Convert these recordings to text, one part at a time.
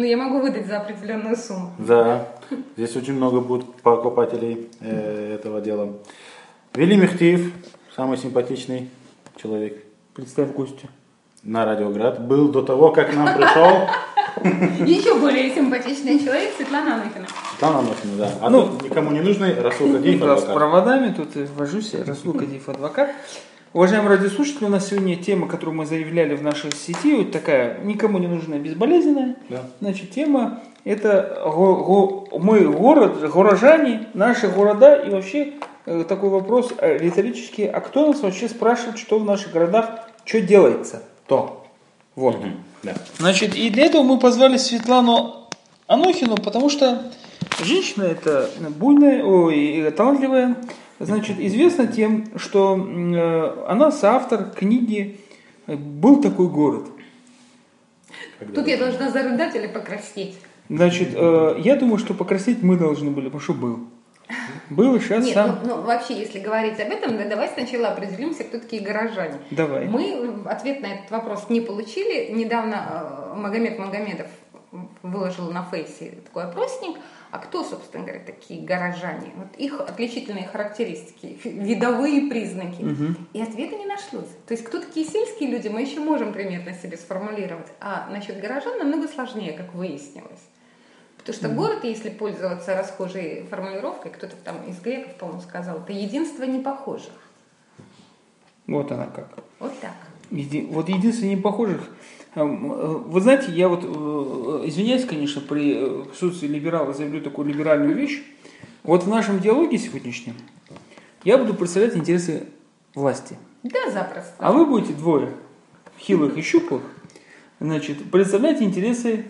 Но я могу выдать за определенную сумму. Да, здесь очень много будет покупателей э, этого дела. Вели Мехтиев, самый симпатичный человек Представь гостя. на Радиоград, был до того, как к нам пришел. Еще более симпатичный человек Светлана Анохина. Там Анохина, да. А Ну, никому не нужный Расул Кадиев, Да, с адвокат. проводами тут вожусь, я Расул Кадиев, адвокат. Уважаемые радиослушатели, у нас сегодня тема, которую мы заявляли в нашей сети, вот такая, никому не нужная, безболезненная. Да. Значит, тема это го- го- мы город, горожане, наши города и вообще э, такой вопрос э, риторический, а кто нас вообще спрашивает, что в наших городах, что делается, то. Вот. Да. Значит, и для этого мы позвали Светлану Анохину, потому что женщина это буйная, ой, талантливая, значит, известна тем, что э, она соавтор книги «Был такой город». Тут я должна зарыдать или покраснеть? Значит, э, я думаю, что покрасить мы должны были, потому что был. Был и сейчас Нет, сам. ну, ну, вообще, если говорить об этом, да, давай сначала определимся, кто такие горожане. Давай. Мы ответ на этот вопрос не получили. Недавно э, Магомед Магомедов выложил на фейсе такой опросник. А кто, собственно говоря, такие горожане? Вот их отличительные характеристики, видовые признаки. И ответа не нашлось. То есть, кто такие сельские люди, мы еще можем примерно себе сформулировать. А насчет горожан намного сложнее, как выяснилось. Потому что город, если пользоваться расхожей формулировкой, кто-то там из греков, по-моему, сказал, это единство непохожих. Вот она как. Вот так. Еди- Вот единственное непохожих. Эм, э, Вы знаете, я вот, э, извиняюсь, конечно, при э, присутствии либерала заявлю такую либеральную вещь. Вот в нашем диалоге сегодняшнем я буду представлять интересы власти. Да, запросто. А вы будете двое, хилых и щуплых, значит, представлять интересы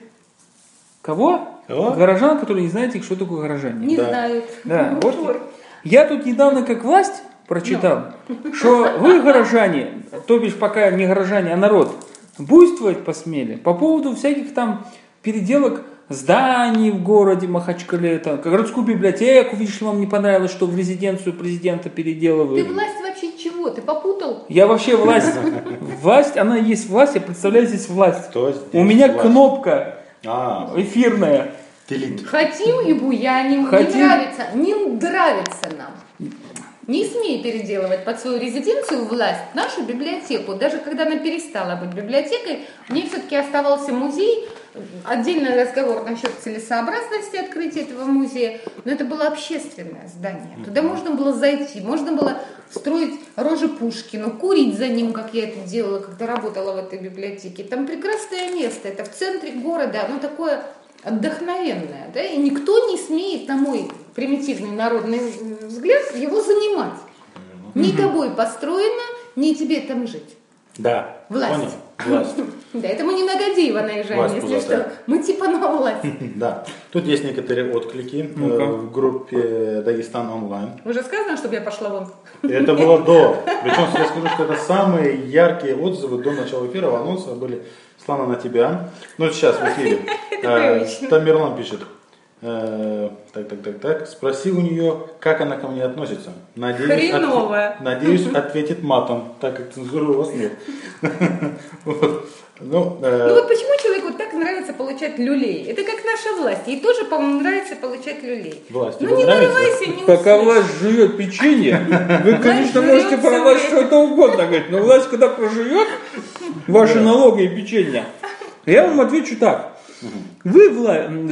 кого? Кого? Горожан, которые не знаете, что такое горожане. Не Да. знают. Да, Ну, вот я тут недавно как власть прочитал, что вы, горожане, то бишь пока не горожане, а народ, буйствовать посмели по поводу всяких там переделок зданий в городе Махачкале, там, городскую библиотеку, видишь вам не понравилось, что в резиденцию президента Ты переделывают. власть вообще чего? Ты попутал? Я вообще власть. Власть, она есть власть, я представляю здесь власть. Кто здесь У меня власть? кнопка А, эфирная. Хотим и буяним. Хотим. Не нравится. Не нравится нам. Не смей переделывать под свою резиденцию власть нашу библиотеку. Даже когда она перестала быть библиотекой, в ней все-таки оставался музей. Отдельный разговор насчет целесообразности открытия этого музея. Но это было общественное здание. Туда можно было зайти, можно было строить рожи Пушкину, курить за ним, как я это делала, когда работала в этой библиотеке. Там прекрасное место, это в центре города, оно такое отдохновенное, да, и никто не смеет, на мой примитивный народный взгляд, его занимать. Ни тобой построено, ни тебе там жить. Да, Власть. понял. Власть. Да, это мы не на Гадеева наезжаем, Власть если пузатая. что. Мы типа на власть. Да. Тут есть некоторые отклики э, в группе Дагестан онлайн. Уже сказано, чтобы я пошла вон. Это было до. Причем я скажу, что это самые яркие отзывы до начала первого анонса были Слана на тебя. Ну, сейчас в эфире. Э, привычно. Тамерлан пишет. Э, Так, так, так, так. Спроси у нее, как она ко мне относится. Надеюсь, Хреново. отве- надеюсь, ответит матом, так как цензуры у вас нет. Ну, э, Ну вот почему человеку так нравится получать люлей? Это как наша власть. Ей тоже, по-моему, нравится получать люлей. Власть Ну не нравится? нарывайся, не Пока услышь. власть жует печенье, вы, конечно, можете про власть что-то угодно говорить, но власть, когда проживет ваши налоги и печенье, я вам отвечу так. Вы,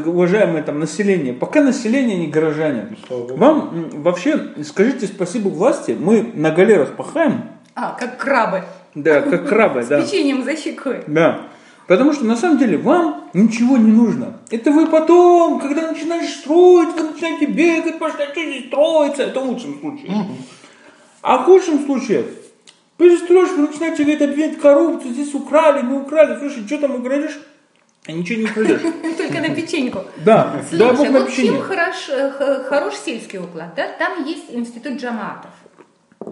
уважаемое там население, пока население не горожане, богу. вам вообще скажите спасибо власти, мы на галерах пахаем, А, как крабы. да, как крабы, С да. печеньем за щекой. Да. Потому что на самом деле вам ничего не нужно. Это вы потом, когда начинаешь строить, вы начинаете бегать, потому что здесь строится. Это в лучшем случае. А в худшем случае, перестроишь, вы начинаете говорить, обвинять коррупцию, здесь украли, мы украли. Слушай, что там украдешь? А ничего не украдешь. Только на печеньку. Да, да, бог на печенье. хорош, э, хорош сельский уклад, да? Там есть институт джаматов.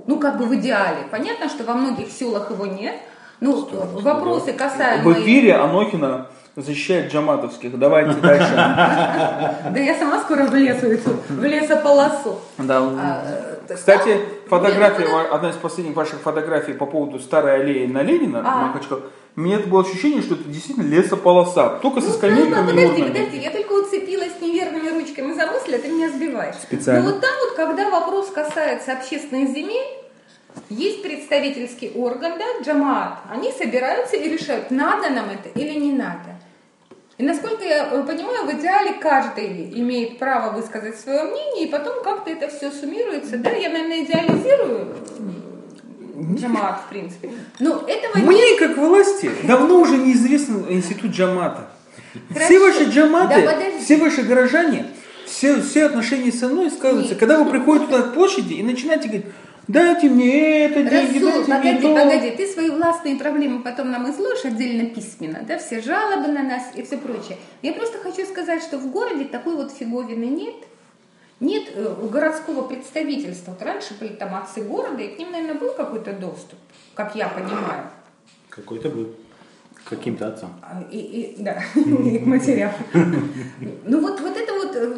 Ну, как бы в идеале. Понятно, что во многих селах его нет. Ну, вопросы В касаемые... эфире Анохина защищает джаматовских. Давайте дальше. Да я сама скоро в лесу иду, в лесополосу. Да, Кстати, фотография, Нет, ну, одна из последних ваших фотографий по поводу старой аллеи на Ленина, А. на Махачкала, у меня было ощущение, что это действительно лесополоса, только со Ну, скамейками да, подожди, урнами. подожди, я только уцепилась неверными ручками за мысль, а ты меня сбиваешь. Специально. Ну вот там вот, когда вопрос касается общественных земель, есть представительский орган, да, джамаат, они собираются и решают, надо нам это или не надо. И насколько я понимаю, в идеале каждый имеет право высказать свое мнение, и потом как-то это все суммируется. Да, я, наверное, идеализирую м, джамаат, в принципе. Но этого нет. Мне, как власти, давно уже неизвестен институт джамата. Хорошо. Все ваши джаматы, Да подожди. все ваши горожане, все, все отношения со мной сказываются, Нет. когда вы приходите туда к площади и начинаете говорить, дайте мне это, деньги, Расул, дайте мне погоди, то. погоди, ты свои властные проблемы потом нам изложишь отдельно письменно, да, все жалобы на нас и все прочее. Я просто хочу сказать, что в городе такой вот фиговины нет. Нет э, у городского представительства. Вот раньше были там отцы города, и к ним, наверное, был какой-то доступ, как я понимаю. Какой-то был. Каким-то отцом. А, И, и- да, и к матерям. Ну вот, вот это вот э,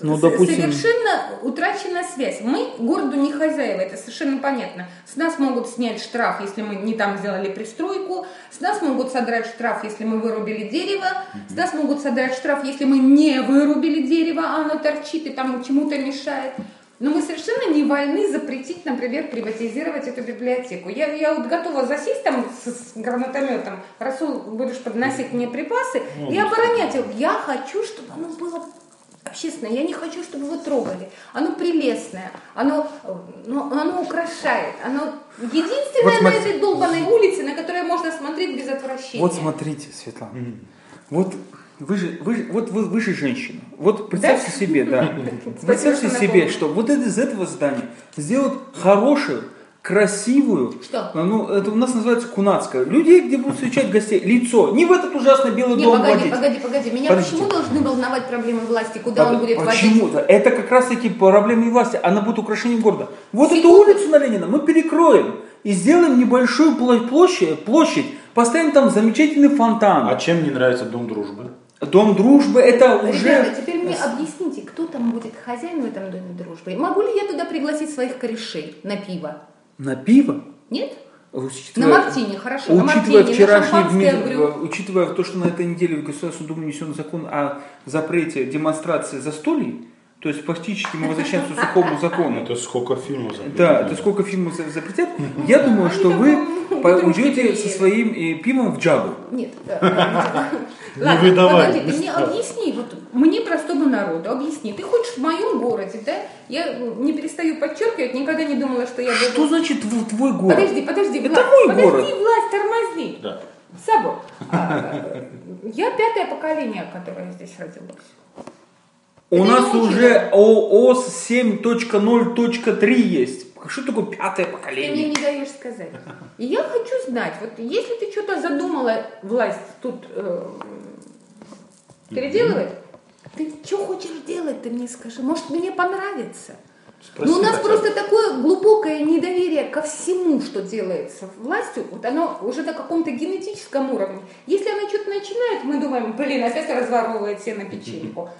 Ну, допустим- совершенно утрачена связь. Мы городу не хозяева, это совершенно понятно. С нас могут снять штраф, если мы не там сделали пристройку. С нас могут содрать штраф, если мы вырубили дерево. С нас могут содрать штраф, если мы не вырубили дерево, а оно торчит и там чему-то мешает. Но мы совершенно не вольны запретить, например, приватизировать эту библиотеку. Я, я вот готова засесть там с, с гранатометом, Расул, будешь подносить мне припасы и оборонять его. Я хочу, чтобы оно было общественное. Я не хочу, чтобы его трогали. Оно прелестное, оно, ну, оно украшает. Оно единственное Вот на смотри. этой долбанной улице, на которое можно смотреть без отвращения. Вот смотрите, Светлана. Вот вы же, вы, же- вот вы, вы же женщина. Вот представьте себе, да. Представьте себе, что вот из этого здания сделают хорошую, красивую, Что? ну, это у нас называется кунацкая, людей, где будут встречать гостей, лицо, не в этот ужасный белый Не, дом погоди, водить. погоди, погоди. Меня Подождите. почему должны волновать проблемы власти, куда он Под- будет водить? Почему-то. Это как раз таки проблемы власти. Она будет украшением города. Вот эту Секунду. улицу на Ленина мы перекроем и сделаем небольшую площадь, площадь поставим там замечательный фонтан. А чем не нравится Дом дружбы? Дом дружбы это уже... Ребята, теперь мне объясните, кто там будет хозяин в этом доме дружбы? Могу ли я туда пригласить своих корешей на пиво? На пиво? Нет? На Учитывая- Мартине, хорошо, на Учитывая Мартине, вчерашний на шампанское вме- брю. э, учитывая то, что на этой неделе в Государственную Думу внесен закон о запрете демонстрации застолий, то есть фактически мы возвращаемся к сухому закону. Это сколько фильмов запретили. Да, это сколько фильмов за- запретят. Я думаю, что вы уйдете со своим э, пивом в джабу. Нет. Ладно, выдавай, погоди, ты мне объясни, вот мне простому народу, объясни. Ты хочешь в моем городе, да? Я не перестаю подчеркивать, никогда не думала, что я буду... Что значит тв- твой город? Подожди, подожди, Это власть, мой подожди, город. власть, тормози. Да. Сабо, а, я пятое поколение, которое здесь родилось. У Это нас не уже ООС 7.0.3 есть. Что такое пятое Ты мне поколение? не даешь сказать. И я хочу знать, вот если ты что-то задумала власть тут э, переделывать, ты что хочешь делать, ты мне скажи. Может, мне понравится. Спроси Но у нас просто такое глубокое недоверие ко всему, что делается властью. Вот оно уже на каком-то генетическом уровне. Если она что-то начинает, мы думаем, блин, опять разворовывает все на печеньку.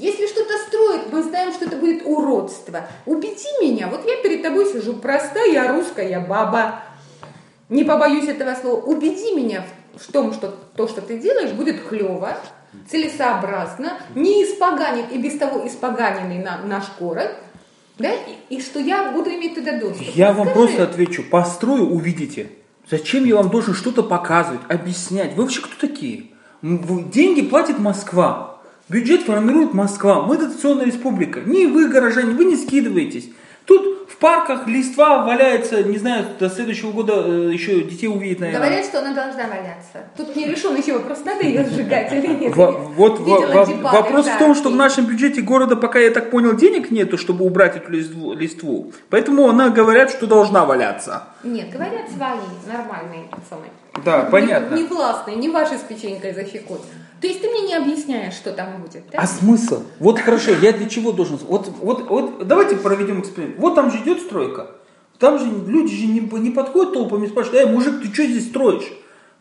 Если что-то строит, мы знаем, что это будет уродство. Убеди меня, вот я перед тобой сижу, простая русская баба. Не побоюсь этого слова. Убеди меня в том, что то, что ты делаешь, будет клево, целесообразно, не испоганит и без того испоганенный на- наш город, да, и, и что я буду иметь туда доступ. Я вам Скажи. просто отвечу. Построю, увидите. Зачем я вам должен что-то показывать, объяснять? Вы вообще кто такие? Деньги платит Москва. Бюджет формирует Москва. Мы дотационная республика. Не вы, горожане, вы не скидываетесь. Тут в парках листва валяется, не знаю, до следующего года э, еще детей увидит, наверное. Говорят, что она должна валяться. Тут не решен еще вопрос, надо ее сжигать или нет. Во- Вот во- дебаты вопрос в том, что в нашем бюджете города пока, я так понял, денег нету, чтобы убрать эту листву. листву. Поэтому она говорят, что должна валяться. Нет, говорят свои, нормальные пацаны. Да, Не- понятно. Не, властные, не ваши с печенькой защекой. То есть ты мне не объясняешь, что там будет, да? А смысл? Вот хорошо, я для чего должен... Вот, вот, вот давайте проведем эксперимент. Вот там же идет стройка. Там же люди же не, не подходят толпами и спрашивают, эй, мужик, ты что здесь строишь?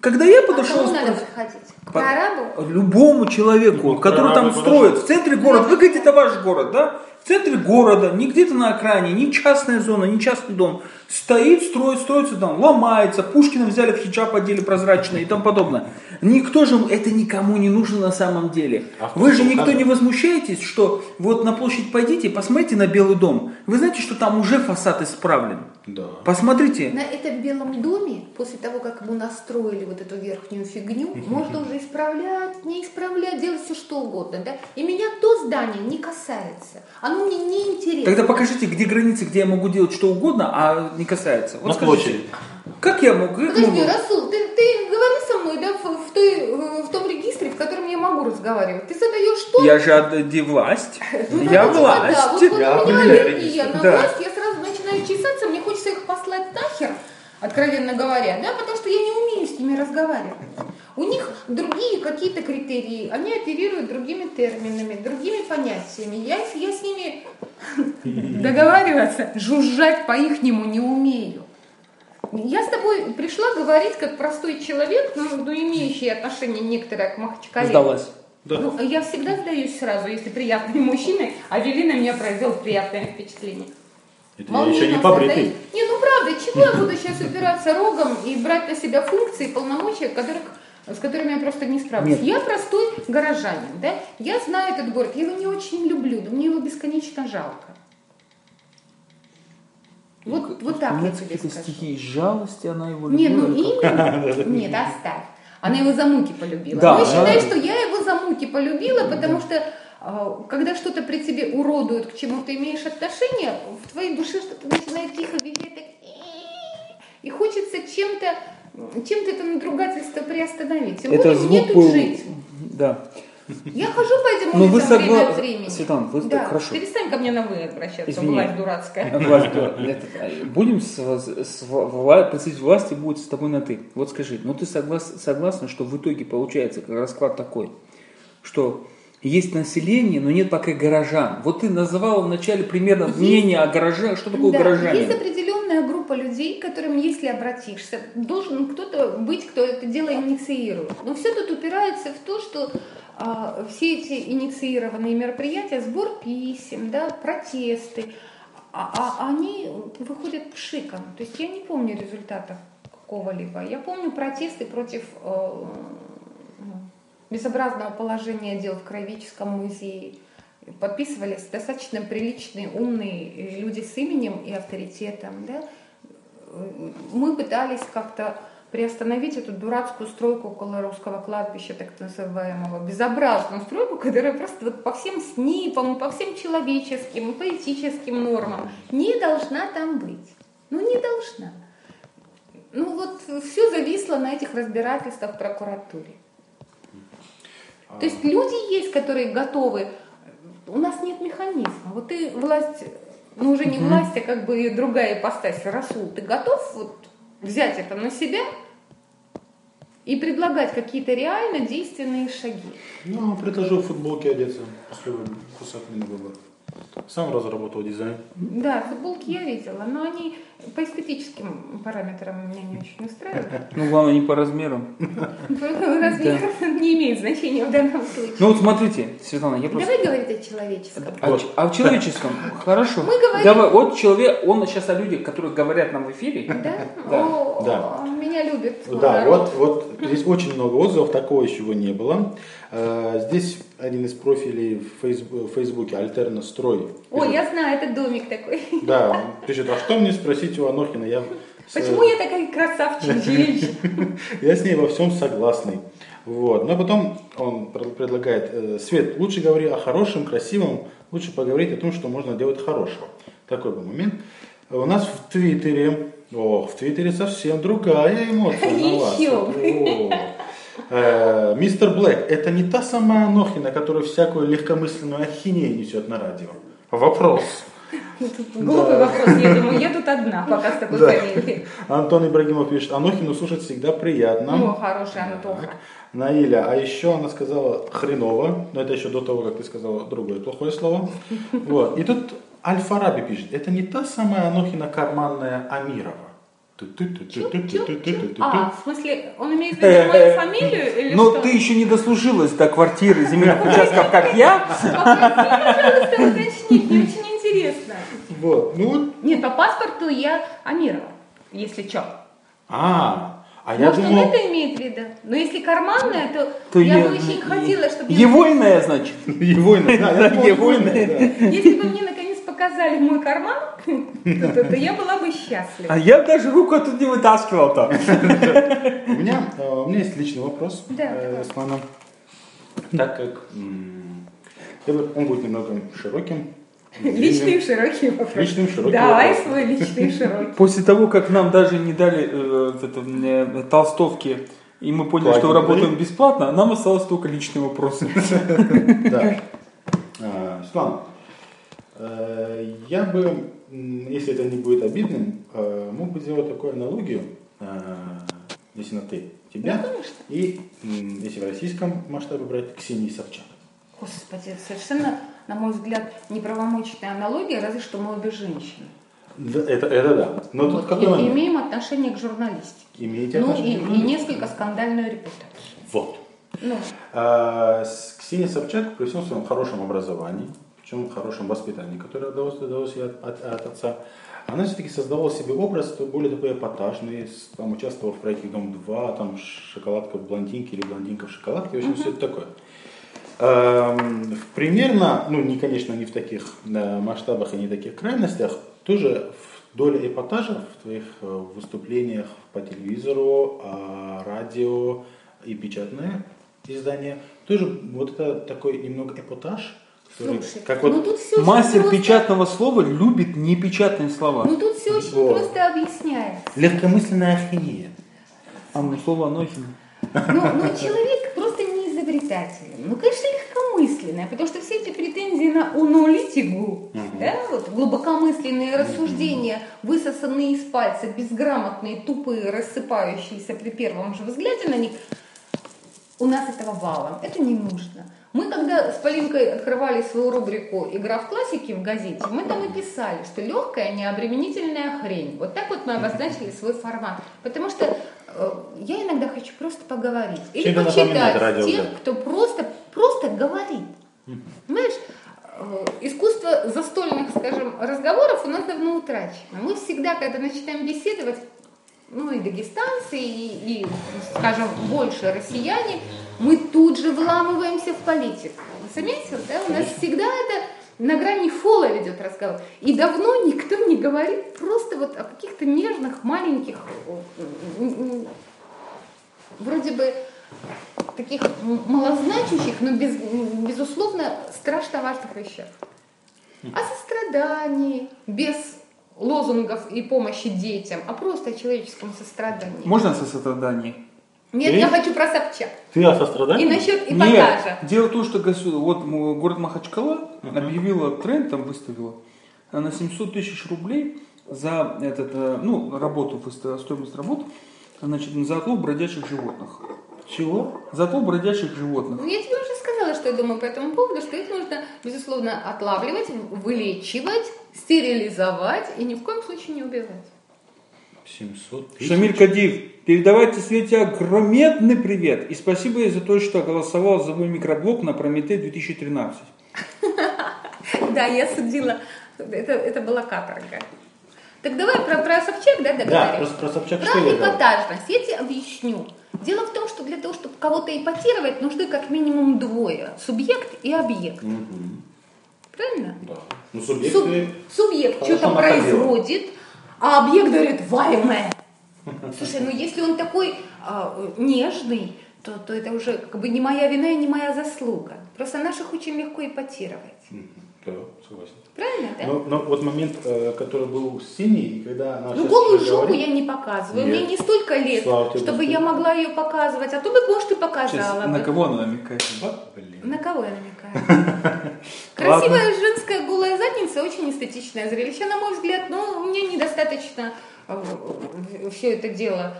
Когда я А подошел... кому с- надо подходить? К По- арабу? Любому человеку, Ну, который там прорабы строит, в центре города, вы говорите, это ваш город, да? В центре города, не где-то на окраине, не частная зона, не частный дом. Стоит, строит, строится дом, ломается, Пушкина взяли в хиджаб, одели прозрачно и тому подобное. Никто же, это никому не нужно на самом деле. А Вы же кто никто не возмущаетесь, что вот на площадь пойдите, посмотрите на Белый дом. Вы знаете, что там уже фасад исправлен. Да. Посмотрите. На этом белом доме, после того, как ему настроили вот эту верхнюю фигню, можно уже исправлять, не исправлять, делать все что угодно. Да? И меня то здание не касается. Оно мне не интересно. Тогда покажите, где границы, где я могу делать что угодно, а не касается. На скажите, площади. Как я могу? Подожди, могу? Расул, ты, ты говори со мной да, в, в той, в том регистре, в котором я могу разговаривать. Ты задаешь что? Я же отдади власть. Ну, я власть. Да, вот, вот Я у меня аллергия на Да. власть, я сразу начинаю чесаться, мне хочется их послать нахер, откровенно говоря, да, потому что я не умею с ними разговаривать. У них другие какие-то критерии, они оперируют другими терминами, другими понятиями. Я, я с ними договариваться, жужжать по-ихнему не умею. Я с тобой пришла говорить как простой человек, ну, ну, имеющий отношение некоторое к Махачкале. Сдалась. Да. Ну, я всегда сдаюсь сразу, если приятный мужчина, а Вели на меня произвел приятное впечатление. Это я еще не побритый. Не, ну правда, чего я буду сейчас упираться рогом и брать на себя функции, полномочия, которых, с которыми я просто не справлюсь. Нет. Я простой горожанин, да? Я знаю этот город, я его не очень люблю, но мне его бесконечно жалко. Вот, вот так я Нет, тебе скажу. стихи из жалости она его Не, любила. ну или как? именно. Нет, оставь. Она его за муки полюбила. Да, Но считай, да. что я его за муки полюбила, потому что а, когда что-то при тебе уродует, к чему ты имеешь отношение, в твоей душе что-то начинает тихо визжать, так и хочется чем-то чем-то это надругательство приостановить. Тем Это более мне звук тут был... жить. Да. Я хожу по этим Ну, улицам время согла- от времени. Светлана, вы да. хорошо. Перестань ко мне на вы обращаться, Извини. власть дурацкая. Власть, а, Будем с, с, вла- представитель власти будет с тобой на ты. Вот скажи, ну ты соглас, согласна, что в итоге получается как расклад такой, что есть население, но нет пока горожан. Вот ты называла вначале примерно Есть. мнение о горожанах. Что такое Да, горожанин? Есть определенная группа людей, к которым, если обратишься, должен кто-то быть, кто это дело инициирует. Но все тут упирается в то, что а, все эти инициированные мероприятия, сбор писем, да, протесты, а, а они выходят пшиком. То есть я не помню результатов какого-либо. Я помню протесты против э, безобразного положения дел в Краеведческом музее. Подписывались достаточно приличные, умные люди с именем и авторитетом. Да? Мы пытались как-то приостановить эту дурацкую стройку около русского кладбища, так называемого, безобразную стройку, которая просто вот по всем СНИПам, по всем человеческим, поэтическим нормам не должна там быть. Ну, не должна. Ну, вот все зависло на этих разбирательствах в прокуратуре. То есть люди есть, которые готовы. У нас нет механизма. Вот ты власть, ну уже не власть, а как бы другая ипостась, Расул, ты готов вот взять это на себя и предлагать какие-то реально действенные шаги? Ну, предложил в футболке одеться после кусательный выбор. Сам разработал дизайн. Да, футболки я видела, но они по эстетическим параметрам меня не очень устраивают. Ну, главное, не по размерам. Размер не имеет значения в данном случае. Ну, вот смотрите, Светлана, я просто... Давай говорить о человеческом. А, а в человеческом, хорошо. Мы говорим- Давай, вот человек, он сейчас о людях, которые говорят нам в эфире. Да? Да. Меня любят. Да, вот, вот здесь очень много отзывов, такого еще не было. Э, Здесь один из профилей в Фейсбу- в Фейсбуке, Альтерна Строй. Ой, я знаю, это домик такой. Да, пишет, а что мне спросить у Анохина? Я, Почему я такая красавчик женщина? я с ней во всем согласный. Вот. Но потом он пред- предлагает, э, Свет, лучше говори о хорошем, красивом, лучше поговорить о том, что можно делать хорошего. Такой был момент. У нас в Твиттере, ох, в Твиттере совсем другая эмоция на вас. О. Э, Мистер Блэк, это не та самая Анохина, которая всякую легкомысленную ахинею несет на радио. Вопрос. Глупый вопрос, я думаю, я тут одна, пока с такой Да. фамилией. Антон Ибрагимов пишет, Анохину слушать всегда приятно. Ну, хорошая Антоха. Так. Наиля, а еще она сказала хреново, но это еще до того, как ты сказала другое плохое слово. Вот. И тут Аль-Фараби пишет, это не та самая Анохина карманная Амирова. А, в смысле, он имеет в виду мою фамилию или Но что? ты еще не дослужилась до квартиры земельных участков, как я. Пожалуйста, уточни, очень интересно. Вот, ну. Нет, по паспорту я Амирова, если что. А, а я Может, думал... он это имеет в виду? Но если карманная, то, То я е- бы очень хотела, чтобы... Евойная, значит. Егойная, да, я да. Если бы мне наконец показали мой карман, то, я была бы счастлива. А я даже руку оттуда не вытаскивал-то. У меня, э, у меня есть личный вопрос Да, э. Так как я он будет немного широким. Личный и широкий вопрос. Личный и широкий Давай вопрос. свой личный широкий. После того, как нам даже не дали э, это, э, толстовки, и мы поняли, что Платим, работаем бесплатно, нам осталось только личные вопросы. Да. А, Светлана, э, я бы, если это не будет обидным, э, мог бы сделать такую аналогию, э, если на ты, тебя, Да, конечно. и если в российском масштабе брать, Ксении Собчак. Господи, это совершенно, на мой взгляд, неправомочная аналогия, разве что мы обе женщины. Да, Это, это да. Но тут Вот, какой и- момент? имеем отношение к журналистике. Имеете Ну и, отношение к и журналистике? несколько скандальную репутацию. Вот. Ну, А, Ксения Собчак при всем своем хорошем образовании, причем хорошем воспитании, которое удалось, удалось ей от, от- от отца, она все-таки создавала себе образ более такой эпатажный, там участвовала в проекте «Дом-2», там «Шоколадка в блондинке» или «Блондинка в шоколадке», в общем, все это такое. Эм, примерно, ну, не, конечно, не в таких да, масштабах и не таких крайностях, тоже в доля эпатажа в твоих э, выступлениях по телевизору, а, радио и печатное издание, тоже вот это такой немного эпатаж, который, слушай, как вот ну тут все Мастер просто, печатного слова любит непечатные слова. Ну тут все очень Вот. просто объясняется. легкомысленная ахинея. А ну слово Анохина. Ну, ну, человек изобретателен. Ну, конечно, легкомысленное, потому что все эти претензии на аналитику, да, вот, глубокомысленные рассуждения, высосанные из пальца, безграмотные, тупые, рассыпающиеся при первом же взгляде на них, у нас этого валом. Это не нужно. Мы, когда с Полинкой открывали свою рубрику «Игра в классике» в газете, мы там и писали, что легкая, необременительная хрень. Вот так вот мы обозначили свой формат. Потому что э, я иногда хочу просто поговорить. Или напоминает почитать радио, тех, да. кто просто, просто говорит. Понимаешь, э, искусство застольных, скажем, разговоров у нас давно утрачено. Мы всегда, когда начинаем беседовать, ну и дагестанцы, и, и, скажем, больше россияне, мы тут же вламываемся в политику. Вы заметил, да? У нас всегда это на грани фола ведет разговор. И давно никто не говорит просто вот о каких-то нежных, маленьких, вроде бы таких малозначащих, но без, безусловно страшно важных вещах. О сострадании, без лозунгов и помощи детям, а просто о человеческом сострадании. Можно со состраданием? Нет, Ты? я хочу про Собчак. Ты о сострадании? И насчет эпатажа. Нет, дело в том, что вот город Махачкала объявила тренд, там выставила а, на 700 тысяч рублей за этот, э, ну, работу, стоимость работ, значит, за отлов бродячих животных. Чего? За отлов бродячих животных. Ну, я тебе уже сказала, что я думаю по этому поводу, что их нужно, безусловно, отлавливать, вылечивать, стерилизовать и ни в коем случае не убивать. 700 тысяч? Шамиль Кадиев, передавайте Свете огрометный привет. И спасибо ей за то, что голосовал за мой микроблог на Прометей 2013. Да, я судила. Это, это была каторга. Так давай про, про Собчак, да, Да, договорим? просто про Собчак Про что эпатажность. Я тебе объясню. Дело в том, что для того, чтобы кого-то эпатировать, нужны как минимум двое. Субъект и объект. Мгм. Правильно? Да. Ну, Суб- субъекты... субъект что-то производит, а объект говорит «ваемое». Слушай, ну если он такой а, нежный, то, то это уже как бы не моя вина и не моя заслуга. Просто наших очень легко эпатировать. Согласен. Правильно, да? Но, но вот момент, э, который был с Синей, и когда она Ну, сейчас голую жопу говорит, я не показываю. Нет. Мне не столько лет, Слава тебе, чтобы Господи. я могла ее показывать. А то бы, может, и показала Сейчас, бы. на кого она намекает? «Вот, блин. На кого я намекаю? Красивая женская голая задница очень эстетичное зрелище, на мой взгляд, но мне недостаточно все это дело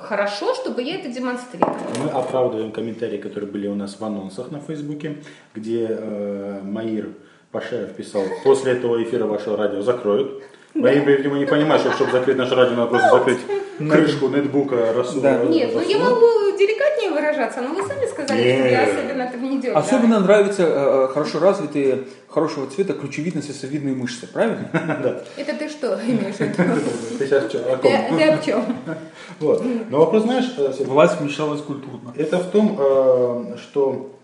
хорошо, чтобы я это демонстрировала. Мы оправдываем комментарии, которые были у нас в анонсах на Фейсбуке, где э, Маир Пашаев писал, после этого эфира вашего радио закроют. Во имя, видимо, не понимаешь, что чтобы закрыть наше радио, надо просто закрыть крышку нетбука. Расу, Да. Нет, ну я могу деликатнее выражаться, но вы сами сказали, что я особенно это не делаю. Особенно нравятся э, э, хорошо развитые, хорошего цвета ключевидно-сосовидные мышцы, правильно? Это ты что имеешь в виду? Ты сейчас что, о ком? ты об чем? Вот. Но вопрос, знаешь, э, Власть вмешалась культурно. это в том, что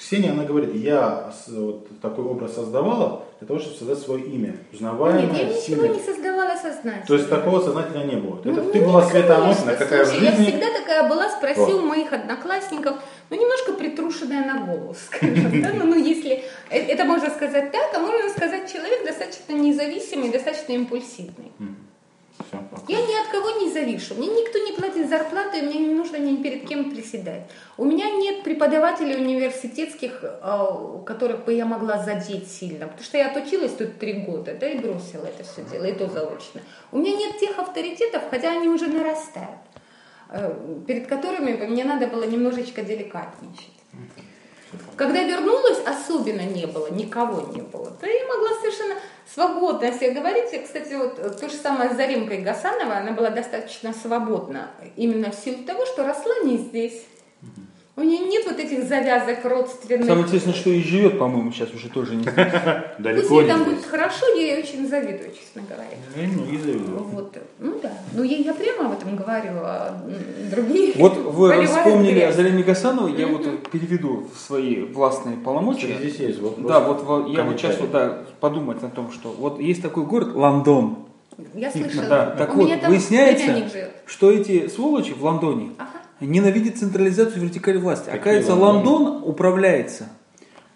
Ксения, она говорит, я вот такой образ создавала для того, чтобы создать свое имя. Нет, Узнаваемое, я ничего сильное. не создавала сознательно. То есть такого сознательно не было. Это Ну, ты ну, была Света Анохина, какая в слушай, Я жизни. всегда такая была, спроси Вот. у моих одноклассников, ну, немножко притрушенная на голос, скажем, да? ну, ну, если, э, это можно сказать так, а можно сказать, человек достаточно независимый, достаточно импульсивный. Я ни от кого не завишу, мне никто не платит зарплату, и мне не нужно ни перед кем приседать. У меня нет преподавателей университетских, э, которых бы я могла задеть сильно, потому что я отучилась тут три года, да, и бросила это все дело, и то заочно. У меня нет тех авторитетов, хотя они уже нарастают, э, перед которыми мне надо было немножечко деликатничать. Когда вернулась, особенно не было, никого не было. То я могла совершенно свободно говорить. И, Кстати, вот э, то же самое с Заримкой Гасановой, она была достаточно свободна именно в силу того, что росла не здесь. У нее нет вот этих завязок родственных. Самое интересное, что и живет, по-моему, сейчас уже тоже не здесь. Пусть Далеко ей не там будет хорошо, я ей очень завидую, честно говоря. Я многие завидую. Вот. Ну да. Ну я, я прямо об этом говорю, а другие... Вот вы вспомнили о грязь. Зарене Гасановой, я вот переведу в свои властные полномочия. Здесь есть вопрос. Да, вот во- я вот сейчас вот, да, подумать о том, что вот есть такой город Лондон. Я слышала. Да, так У вот, выясняется, что эти сволочи в Лондоне Ага. Ненавидят централизацию вертикали власти. Какие Оказывается, Лондоны? Лондон управляется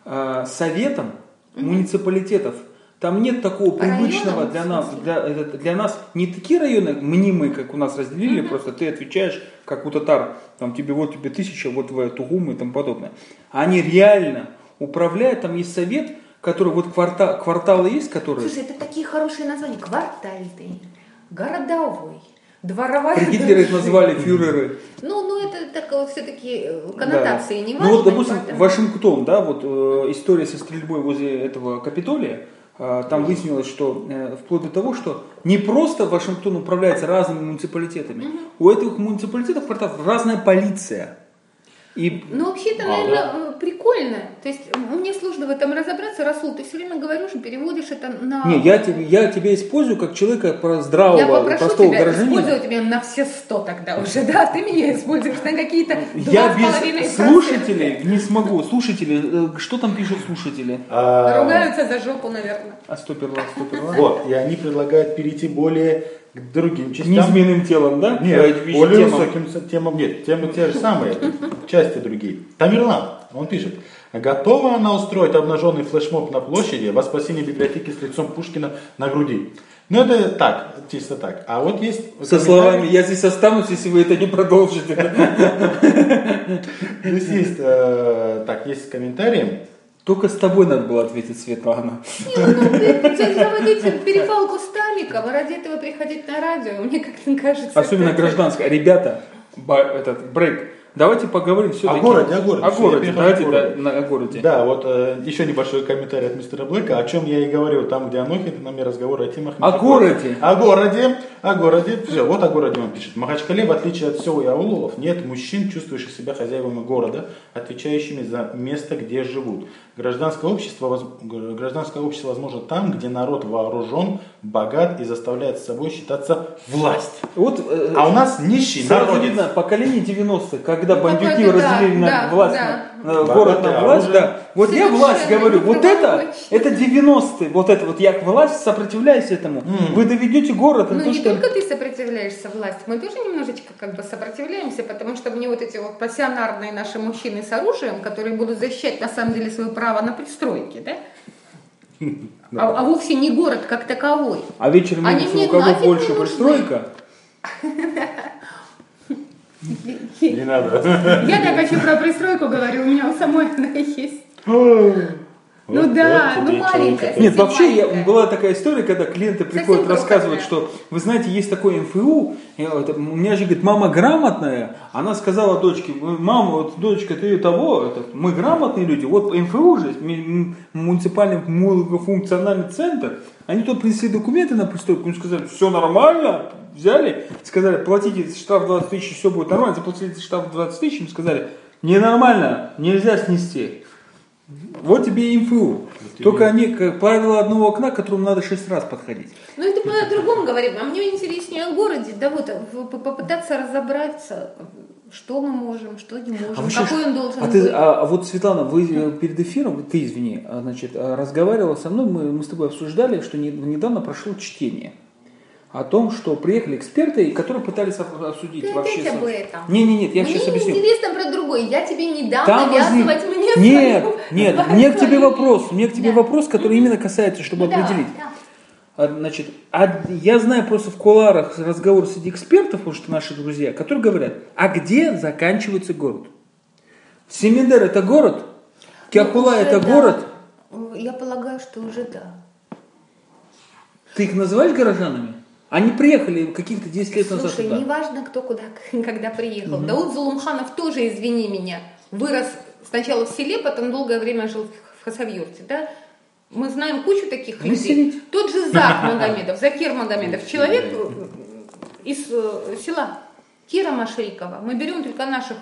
э, советом муниципалитетов. Там нет такого привычного для нас, для, для нас не такие районы мнимые, как у нас разделили, просто ты отвечаешь, как у татар, там тебе вот тебе тысяча, вот твоя тугума и тому подобное. А Они реально управляют, там есть совет, который вот кварта, кварталы есть, которые... Слушай, это такие хорошие названия. Квартальный, городовой, дворовая. Гитлере их назвали фюреры. Ну, ну это так вот все-таки коннотации Да. не Ну важно. вот, допустим, поэтому- Вашингтон, да, вот э, история со стрельбой возле этого Капитолия, э, там выяснилось, что э, вплоть до того, что не просто Вашингтон управляется разными муниципалитетами, у этих муниципалитетов разная полиция. И Ну, вообще-то, А, наверное, прикольно. То есть, мне сложно в этом разобраться. Расул, ты все время говоришь и переводишь это на... не, я, тебе, я тебя использую как человека про здравого, Я попрошу простого тебя гражданина. использовать тебя на все сто тогда уже, да? Ты меня используешь на какие-то Я без слушателей не смогу. Слушатели, э, что там пишут слушатели? А, Ругаются за жопу, наверное. А стоперла, стоперла. Вот, и они предлагают перейти более к другим частям. Низменным телом, да? Нет, более темам. высоким темам нет. Темы те же самые, части другие. Тамерлан, он пишет. Готова она устроить обнаженный флешмоб на площади во спасение библиотеки с лицом Пушкина на груди? Ну это так, чисто так. А вот есть... Со словами «я здесь останусь, если вы это не продолжите». Здесь есть, э, так, есть комментарии. Только с тобой надо было ответить, Светлана. Не, ну, заводить перепалку с Таликом, а ради этого приходить на радио, мне как-то кажется... Особенно это- гражданская. Ребята, этот брейк. Давайте поговорим все-таки. О городе, о городе. О городе, давайте да, на- о городе. Да, вот э, еще небольшой комментарий от мистера Блэка, о чем я и говорил, там, где Анохин, нами разговоры о темах... О городе. О городе, о городе. Все, вот о городе он пишет. Махачкале, в отличие от сел и аулов, нет мужчин, чувствующих себя хозяевами города, отвечающими за место, где живут. Гражданское общество, воз- гражданское общество возможно там, где народ вооружен, богат и заставляет с собой считаться власть. Вот, э, А у нас нищий народец. поколение 90-х, когда Ну, бандюки какой-то, да, разделили на власть, да. на, город на власть, уже да. Вот я совершенно власть говорю, вот это, это 90-е, вот это вот я к власти сопротивляюсь этому. Вы доведете город Ну, не что... только ты сопротивляешься власти, мы тоже немножечко как бы сопротивляемся, потому что мне вот эти вот пассионарные наши мужчины с оружием, которые будут защищать на самом деле свое право на пристройки, да? А, а вовсе не город как таковой. А вечером Они у кого больше пристройка, Не надо. Я так еще про пристройку говорю, у меня у самой она есть. Ну Вот- да, вот ну маленькая. Нет, вообще я, была такая история, когда клиенты приходят Совсем рассказывать, что вы знаете, есть такой МФУ, я вот, у меня же говорит, мама грамотная, она сказала дочке, мама, вот дочка, ты того, это, мы грамотные люди, вот МФУ же, муниципальный многофункциональный центр, они тут принесли документы на пристройку, им сказали, все нормально, взяли, сказали, платите штраф 20 тысяч, все будет нормально, заплатили штраф 20 тысяч, им сказали, ненормально, нельзя снести. Вот тебе и МФУ. Только они, как правило, одного окна, к которому надо шесть раз подходить. Ну это мы о другом говорим, а мне интереснее о городе, да вот п- попытаться разобраться, что мы можем, что не можем, вообще какой он должен а, ты, быть. а, а вот, Светлана, вы э, перед эфиром, ты извини, а, значит, а, разговаривала со мной, мы, мы с тобой обсуждали, что не- недавно прошло чтение о том, что приехали эксперты, которые пытались об- обсудить Ты вообще... опять об этом. Не, не, нет, я Мне сейчас объясню. интересно про другое. Я тебе не дам Там возник- навязывать мне Нет, свою- нет, мне к тебе вопрос, мне к тебе Да. вопрос, который именно касается, чтобы Ну да, определить. да. А, Значит, а я знаю просто в куларах разговор среди экспертов, потому что наши друзья, которые говорят, а где заканчивается город? Семендер это город? Киахула Ну, это да. город? Я полагаю, что уже да. Ты их называешь горожанами? Они приехали каких-то 10 лет назад Слушай, неважно, кто куда, когда приехал. Дауд Зулумханов тоже, извини меня, вырос сначала в селе, потом долгое время жил в Хасавюрте, да? Мы знаем кучу таких людей. Выселить. Тот же Зак Магомедов, Закир Магомедов, человек э, из э, села Кира Машейкова. Мы берем только наших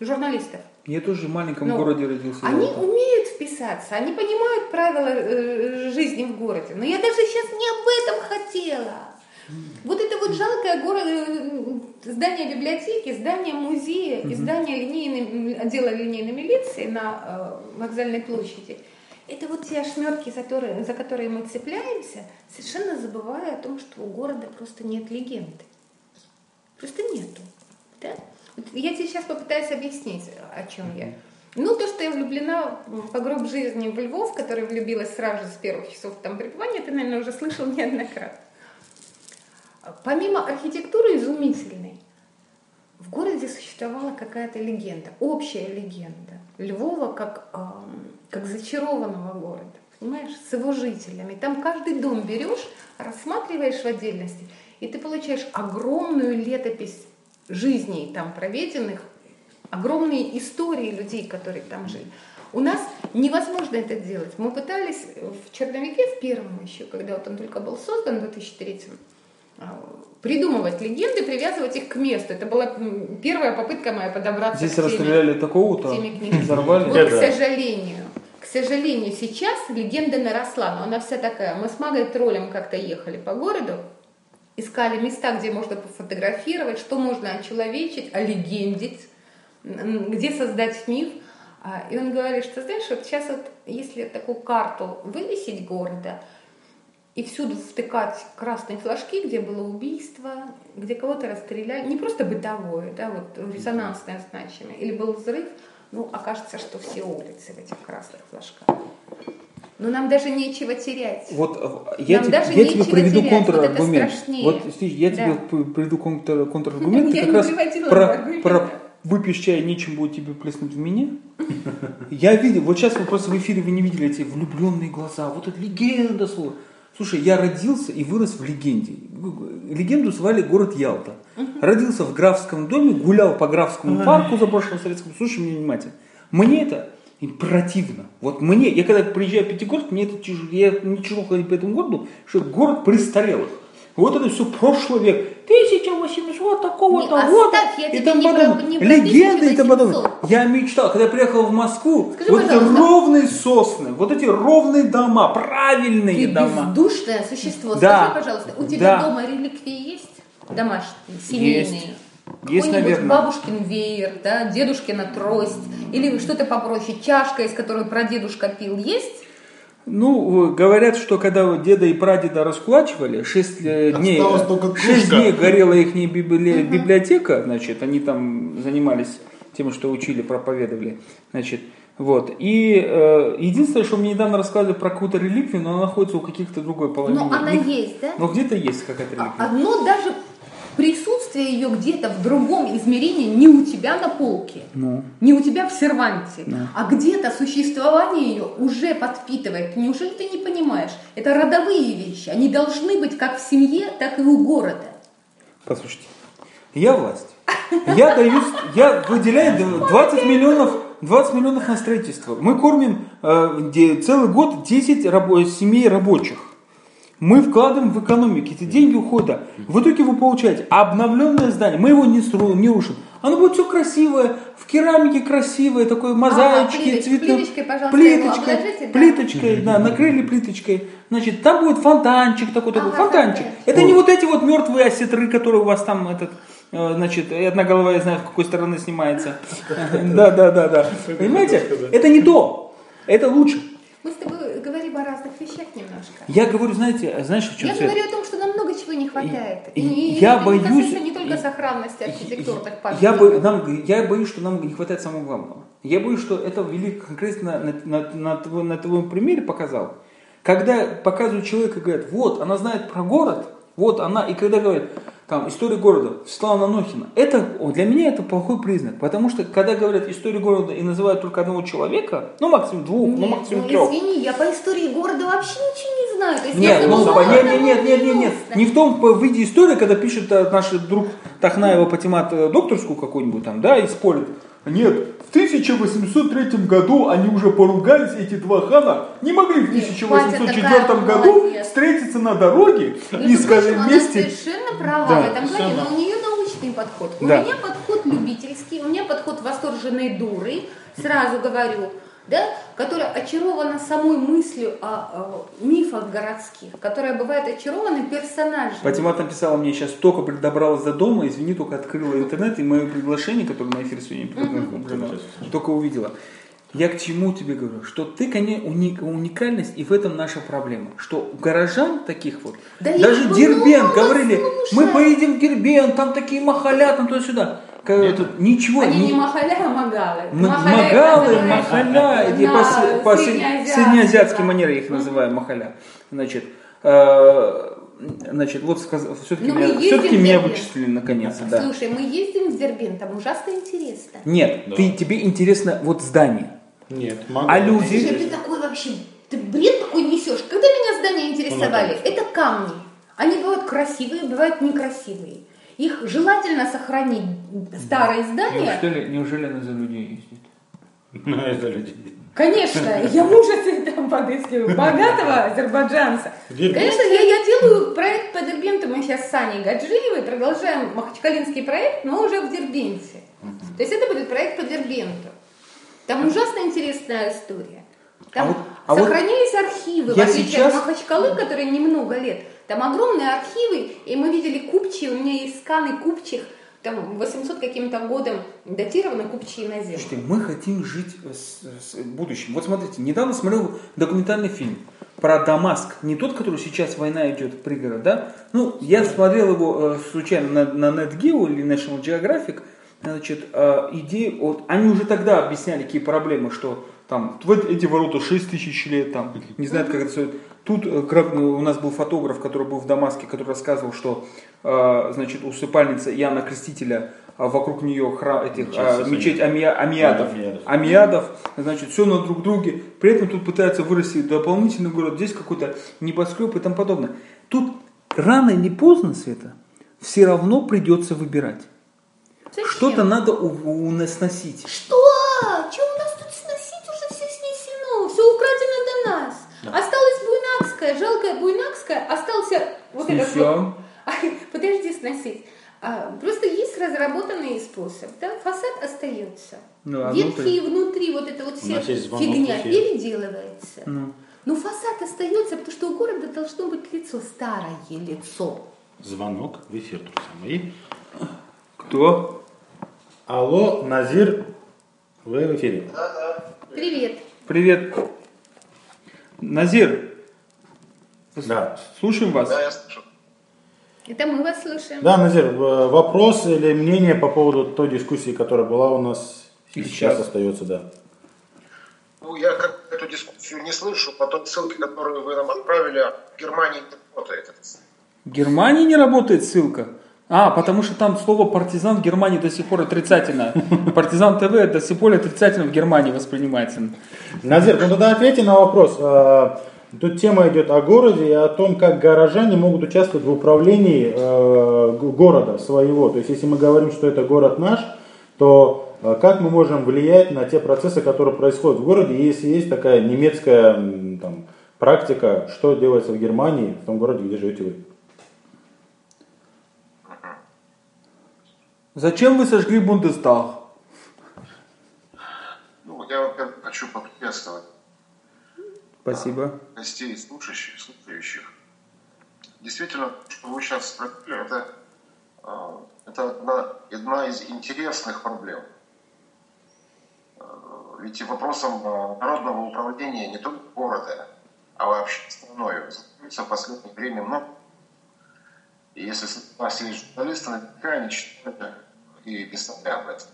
журналистов. Я тоже в маленьком Ну, городе родился. Они Золото. умеют вписаться, они понимают правила э, жизни в городе. Но я даже сейчас не об этом хотела. Вот это вот жалкое горо- э, здание библиотеки, здание музея и здание линейной, отдела линейной милиции на э, вокзальной площади. Это вот те ошметки, за которые, за которые мы цепляемся, совершенно забывая о том, что у города просто нет легенды. Просто нету. Да? Я тебе сейчас попытаюсь объяснить, о чем я. Ну, то, что я влюблена в погроб жизни в Львов, который влюбилась сразу же с первых часов там пребывания, ты, наверное, уже слышал неоднократно. Помимо архитектуры изумительной, в городе существовала какая-то легенда, общая легенда Львова как, ам, как зачарованного города, понимаешь, с его жителями. Там каждый дом берешь, рассматриваешь в отдельности, и ты получаешь огромную летопись жизней там проведенных, огромные истории людей, которые там жили. У нас невозможно это делать. Мы пытались в Черновике, в первом еще, когда вот он только был создан в 2003 а, придумывать легенды, привязывать их к месту. Это была первая попытка моя подобраться Здесь к теме. расстреляли такого-то, взорвали. Вот, к сожалению, к сожалению, сейчас легенда наросла, но она вся такая. Мы с Магой троллем как-то ехали по городу, искали места, где можно пофотографировать, что можно очеловечить, олегендить, м, где создать миф. А, И он говорит, что знаешь, вот сейчас вот если такую карту вывесить города, и всюду втыкать красные флажки, где было убийство, где кого-то расстреляли, не просто бытовое, да, вот резонансное значимое, или был взрыв, ну, окажется, что все улицы в этих красных флажках. Но нам даже нечего терять. Вот э, я, Нам тебе, даже я тебе приведу терять, вот это контраргумент. Вот, смотри, я Да. тебе приведу контр, контраргумент. Я как не раз про, про выпьешь чай, нечем будет тебе плеснуть в меня. Я видел, вот сейчас вы просто в эфире вы не видели эти влюбленные глаза. Вот это легенда слово. Слушай, я родился и вырос в легенде. Легенду звали город Ялта. Родился в графском доме, гулял по графскому парку заброшенному советскому. Слушай меня внимательно. Мне это и противно. Вот мне, я когда приезжаю в Пятигорск, мне это тяжело, я тяжело ходить по этому городу, что это город престарелых. Вот это все прошлый век. 1800 такого-то Не, года. оставь, я и не не про Легенды и подобное. 1800. Я мечтал, когда я приехал в Москву, Скажи, вот эти ровные сосны, вот эти ровные дома, правильные Ты дома. бездушное существо. Да. Скажи, пожалуйста, у тебя Да. дома реликвии есть? Домашние, семейные? Есть. Есть, Какой-нибудь наверное. бабушкин веер, да, дедушкина трость, или что-то попроще, чашка, из которой прадедушка пил, есть? Ну, э, говорят, что когда деда и прадеда раскулачивали, 6 дней, Осталась только шесть кружка. дней горела их библиотека, значит, они там занимались тем, что учили, проповедовали, значит, вот. И э, единственное, что мне недавно рассказывали про какую-то реликвию, но она находится у каких-то другой половины. Но она Них- есть, да? Но где-то есть какая-то А- реликвия. Одно даже присутствие ее где-то в другом измерении не у тебя на полке, Ну. не у тебя в серванте, Ну. а где-то существование ее уже подпитывает. Неужели ты не понимаешь? Это родовые вещи. Они должны быть как в семье, так и у города. Послушайте, я власть. Я даю, я выделяю 20 миллионов, 20 миллионов на строительство. Мы кормим э, целый год 10 рабо- семей рабочих. Мы вкладываем в экономику, эти деньги уходят. В итоге вы получаете обновленное здание. Мы его не, стру- не рушим. Оно будет все красивое, в керамике красивое, такое мозаички, плиточ- цветы. плиточкой, пожалуйста, плиточкой, его обложите, да. плиточкой, да, накрыли плиточкой. Значит, там будет фонтанчик такой, такой, Ага, фонтанчик. фонтанчик. Это не вот эти вот мертвые осетры, которые у вас там этот, э, значит, и одна голова, я знаю, с какой стороны снимается. Да, да, да, да. Понимаете? Это не то. Это лучше. Мы с тобой говорим о разных вещах немножко. Я говорю, знаете, знаешь, в чем Я Свет? говорю о том, что нам много чего не хватает. И- И, я боюсь- не касается не только сохранности архитектурных памятников. Я, бо- нам, я боюсь, что нам не хватает самого главного. Я боюсь, что это вели конкретно на, на, на, твой- на твоем примере показал. Когда показывают человека и говорят, вот, она знает про город, вот она, и когда говорят, там, история города, Светлана Нохина, это, для меня это плохой признак, потому что, когда говорят историю города и называют только одного человека, ну, максимум двух, ну, Нет, максимум ну, трех, извини, я по истории города вообще ничего не знаю. То есть нет, ну, по- нет, нет, нет, нет, нет, нет. Не в том по- виде истории, когда пишет э, наш друг Тахнаева Патимат э, докторскую какую-нибудь там, да, и спорит. Нет, в 1803 году они уже поругались, эти два хана, не могли в Нет, 1804 Батя такая году встретиться на дороге и Между сказать вместе. Она совершенно права Да, в этом плане, но у нее научный подход. У Да. меня подход любительский, у меня подход восторженной дуры, сразу говорю, да, которая очарована самой мыслью о, о мифах городских, которая бывает очарована персонажами. Патимат написала мне сейчас только добралась до дома, извини, только открыла интернет и мое приглашение, которое на эфир сегодня приглашено, только увидела. Я к чему тебе говорю? Что ты, конечно, уник- уникальность, и в этом наша проблема. Что у горожан таких вот, Да даже Дербент, говорили, мы поедем в Дербент, там такие махаля, там туда-сюда. Как тут Ничего. Они ни- не махаля, а магалы. М- Махаля Магалы, махаля, на я по, по среднеазиатской манере их называю махаля. Значит, э, значит, вот все-таки Ну, меня, ездим все-таки в меня вычислили наконец-то, да. Слушай, мы ездим в Дербент, там ужасно интересно. Нет, Да. ты, тебе интересно вот здание. Нет, могу. А люди? Слушай, ты такой вообще, ты бред такой несешь. Когда меня здания интересовали, Ну, это камни. Они бывают красивые, бывают некрасивые. Их желательно сохранить старые здания. Неужели, неужели она за людей ездит? Ну, это люди. Конечно, я мужа себе там подыскиваю, богатого азербайджанца. Конечно, я, я делаю проект по Дербенту, мы сейчас с Саней Гаджиевой продолжаем махачкалинский проект, но уже в Дербенте. То есть это будет проект по Дербенту. Там ужасно интересная история. Там А вот- а вот сохранились архивы, в отличие сейчас- от Махачкалы, которые немного лет. Там огромные архивы, и мы видели купчи, у меня есть сканы купчих, там 800 каким-то годом датированы купчие на землю. Слушайте, мы хотим жить с, с будущим. Вот смотрите, недавно смотрел документальный фильм про Дамаск. Не тот, который сейчас война идет пригород, да? Ну, я смотрел его э, случайно на, на NetGeo или National Geographic. Значит, э, идеи, вот, они уже тогда объясняли, какие проблемы, что там вот эти ворота 6 тысяч лет, там, не знают, как это стоит. Тут э, крак- у нас был фотограф, который был в Дамаске, который рассказывал, что э, значит, усыпальница Иоанна Крестителя, а вокруг нее храм, этих, Мечеть а, мечеть Амия- Амиадов, Амиадов. Амиадов, значит, все на друг друге. При этом тут пытаются вырастить дополнительный город, здесь какой-то небоскреб и тому подобное. Тут рано или поздно, Света, все равно придется выбирать. Зачем? Что-то надо у, у нас сносить. Что? Что у нас тут сносить? Уже все снесено. Все украдено до нас. Осталась Буйнакская, жалкая Буйнакская. Остался вот этот вот... Подожди сносить. А, просто есть разработанный способ. Да? Фасад остается. Ну, а Ветхие внутри, вот эта вот вся фигня эфир. переделывается. Ну. Но фасад остается, потому что у города должно быть лицо, старое лицо. Звонок в эфир, друзья мои. Кто? Алло, Назир, вы в эфире. Привет. Привет. Назир, Да. слушаем вас. Да, я слышу. Это мы вас слушаем. Да, Назир, вопрос или мнение по поводу той дискуссии, которая была у нас И сейчас, сейчас. остается, да. Ну, я как эту дискуссию не слышу, по той ссылке, которую вы нам отправили, в Германии не работает. В Германии не работает ссылка. А, потому что там слово партизан в Германии до сих пор отрицательно. Партизан ТВ до сих пор отрицательно в Германии воспринимается. Назир, ну тогда ответьте на вопрос. Тут тема идет о городе и о том, как горожане могут участвовать в управлении э, города своего. То есть, если мы говорим, что это город наш, то э, как мы можем влиять на те процессы, которые происходят в городе, если есть такая немецкая там, практика, что делается в Германии, в том городе, где живете вы? Зачем вы сожгли Бундестаг? Ну, я, во-первых, хочу поприветствовать Спасибо. гостей слушающих, слушающих. Действительно, что вы сейчас спросили, это, э, это одна, одна из интересных проблем. Э, Ведь вопросом э, народного управления не только города, а вообще страной занимается в последнее время много. И если нас есть журналисты, наверняка они читали и писали об этом.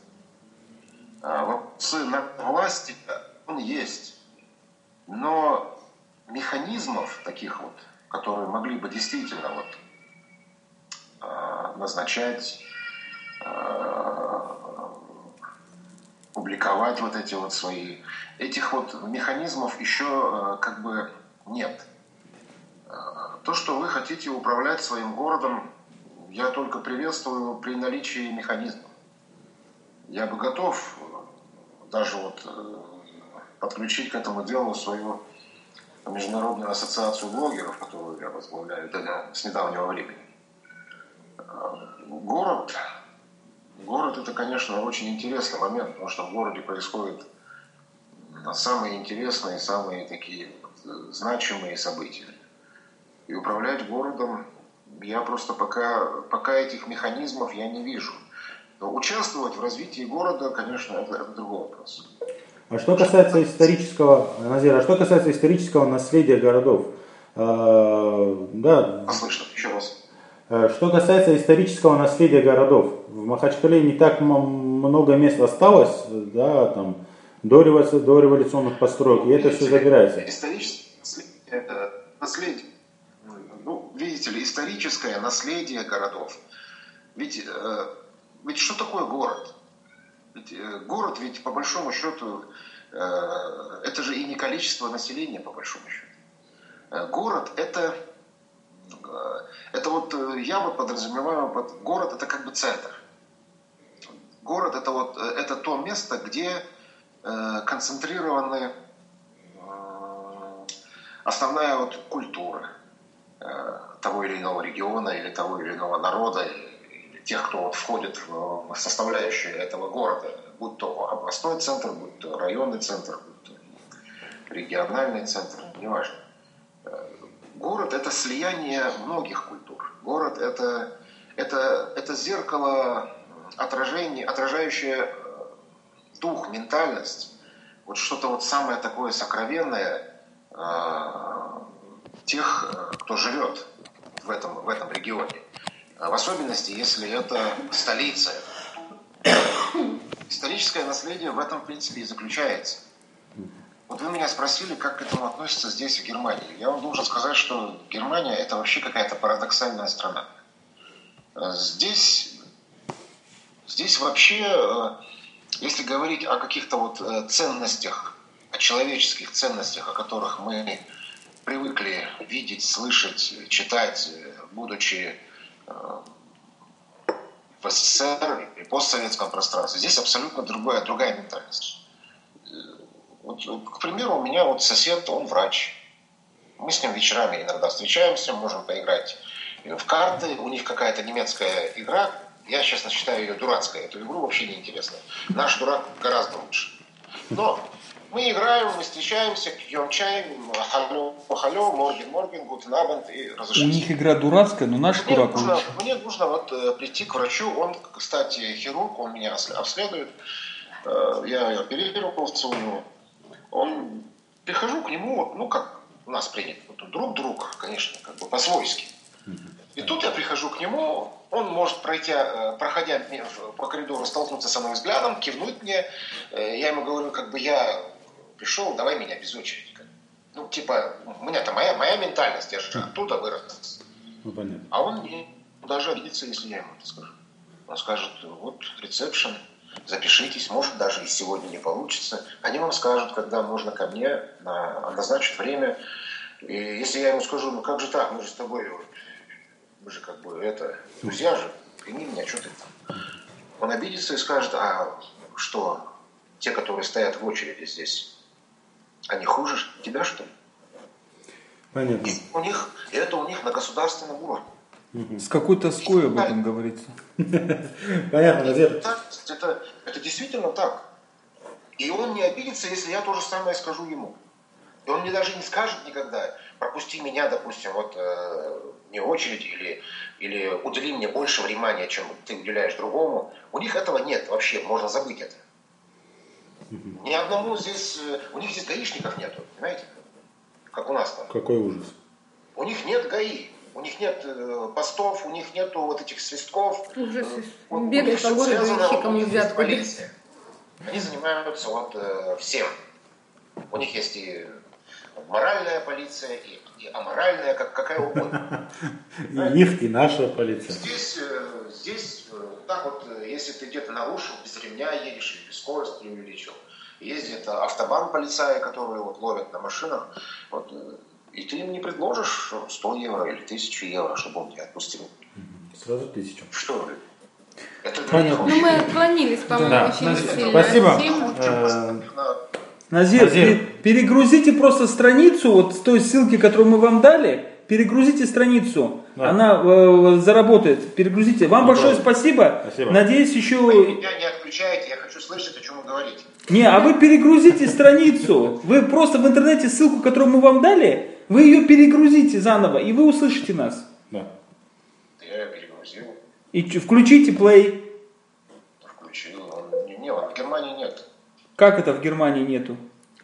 Вопросы на власти, он есть. Но механизмов таких вот, которые могли бы действительно вот а, назначать, а, публиковать вот эти вот свои, этих вот механизмов еще а, как бы нет. То, что вы хотите управлять своим городом, я только приветствую при наличии механизмов. Я бы готов э, даже вот э, подключить к этому делу свою международную ассоциацию блогеров, которую я возглавляю с недавнего времени. Город, город это, конечно, очень интересный момент, потому что в городе происходят самые интересные, самые такие э, значимые события. И управлять городом я просто пока, пока этих механизмов я не вижу. Но участвовать в развитии города, конечно, это, это другой вопрос. А что касается исторического, Назир, а что касается исторического наследия городов, э, да, А слышно, еще раз. э, что касается исторического наследия городов, в Махачкале не так много мест осталось, да, там, до, револю- до революционных построек, и это все забирается. Историческое наследие. Ну, видите ли, историческое наследие городов. Ведь, э, ведь что такое город? Ведь э, город, ведь по большому счету, э, это же и не количество населения, по большому счету. Э, город это, это вот я вот подразумеваю, под город это как бы центр. Город это вот это то место, где концентрированы основная вот культура того или иного региона или того или иного народа, или тех, кто вот входит в составляющие этого города, будь то областной центр, будь то районный центр, будь то региональный центр, неважно. Э, Город – это слияние многих культур. Город – это, это, это зеркало отражение, отражающее э, дух, ментальность, вот что-то вот самое такое сокровенное э, тех, э, кто живет в этом, в этом регионе. А В особенности, если это столица. Историческое наследие в этом, в принципе, и заключается. Вот вы меня спросили, как к этому относятся здесь, в Германии. Я вам должен сказать, что Германия – это вообще какая-то парадоксальная страна. Э, Здесь, здесь вообще, э, если говорить о каких-то вот э, ценностях, о человеческих ценностях, о которых мы привыкли видеть, слышать, читать, будучи в СССР и постсоветском пространстве, здесь абсолютно другая, другая ментальность. Э, Вот, вот, к примеру, у меня вот сосед, он врач. Мы с ним вечерами иногда встречаемся, можем поиграть в карты. У них какая-то немецкая игра. Я, честно, считаю ее дурацкой. Эту игру вообще не интересно. Наш дурак гораздо лучше. Но мы играем, мы встречаемся, пьем чай, халло, халло, морген, морген, гутен абенд и У разошлись. них игра дурацкая, но наш Мне дурак нужно, мне нужно вот э, прийти к врачу. Он, кстати, хирург, он меня обследует. Э, я оперировался у него. Он, прихожу к нему, ну, как у нас принято, друг друг, конечно, как бы по-свойски. И тут я прихожу к нему, он может, пройти, э, проходя по коридору, столкнуться со мной взглядом, кивнуть мне. Я ему говорю, как бы я пришел, давай меня без очереди. Ну, типа, у меня-то моя, моя ментальность, я же оттуда вырос. Ну, понятно. А он не. даже обидится, если я ему это скажу. Он скажет, вот ресепшн, запишитесь, может даже и сегодня не получится. Они вам скажут, когда можно ко мне, на, назначат время. И если я ему скажу, ну как же так, мы же с тобой, мы же как бы это, друзья же, прими меня, что ты там. Он обидится и скажет, а что, те, которые стоят в очереди здесь, они хуже тебя, что ли? Понятно. И у них, и это у них на государственном уровне. С какой тоской об этом говорится. Понятно. Так, это, это действительно так. И он не обидится, если я то же самое скажу ему. И он мне даже не скажет никогда, пропусти меня, допустим, вот э, не очередь или, или удели мне больше внимания, чем ты уделяешь другому. У них этого нет вообще, можно забыть это. Ни одному здесь, э, у них здесь гаишников нету, понимаете? Как у нас там. Какой ужас. У них нет ГАИ, у них нет э, постов, у них нету вот этих свистков. Ужас. Э, у- у Бегай них по городу, вот кому полиция. Они занимаются вот э, всем. У них есть и моральная полиция, и, и аморальная, как, какая угодно. И их, и наша полиция. Здесь, э, здесь э, так вот, э, если ты где-то нарушил, без ремня едешь или без скорости не увеличил, есть где-то автобан полицаи, которые вот ловят на машинах, вот, э, и ты им не предложишь 100 евро или 1000 евро, чтобы он тебя отпустил. Сразу тысячу. Что? Это Понятно. Ну, мы отклонились, по-моему, Да. очень Назир, сильно спасибо. Назир, Назир. пе- перегрузите просто страницу вот с той ссылки, которую мы вам дали. Перегрузите страницу, Да. она э, заработает. Перегрузите. Вам большое Попробуй. спасибо. Спасибо. Надеюсь, еще. Вы меня не отключаете, я хочу слышать, о чем вы говорите. Не, а вы перегрузите страницу. Вы просто в интернете ссылку, которую мы вам дали, вы ее перегрузите заново, и вы услышите нас. Да. Я перегрузил, И включите плей. включил. Не, в Германии нет. Как это в Германии нету?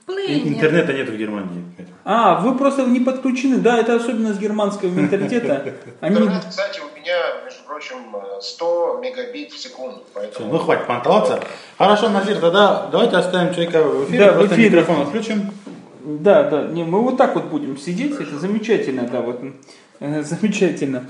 Плей нет. Интернета нет в Германии. А, вы просто не подключены. Да, это особенность германского менталитета. Они... Интернет, кстати, у меня, между прочим, э, 100 мегабит в секунду. Поэтому ну хватит понтоваться. Хорошо, Назир, тогда давайте оставим человека в эфире, Да, в просто эфире. микрофон отключим. Да, да, не, мы вот так вот будем сидеть, это замечательно, да, вот, э, замечательно.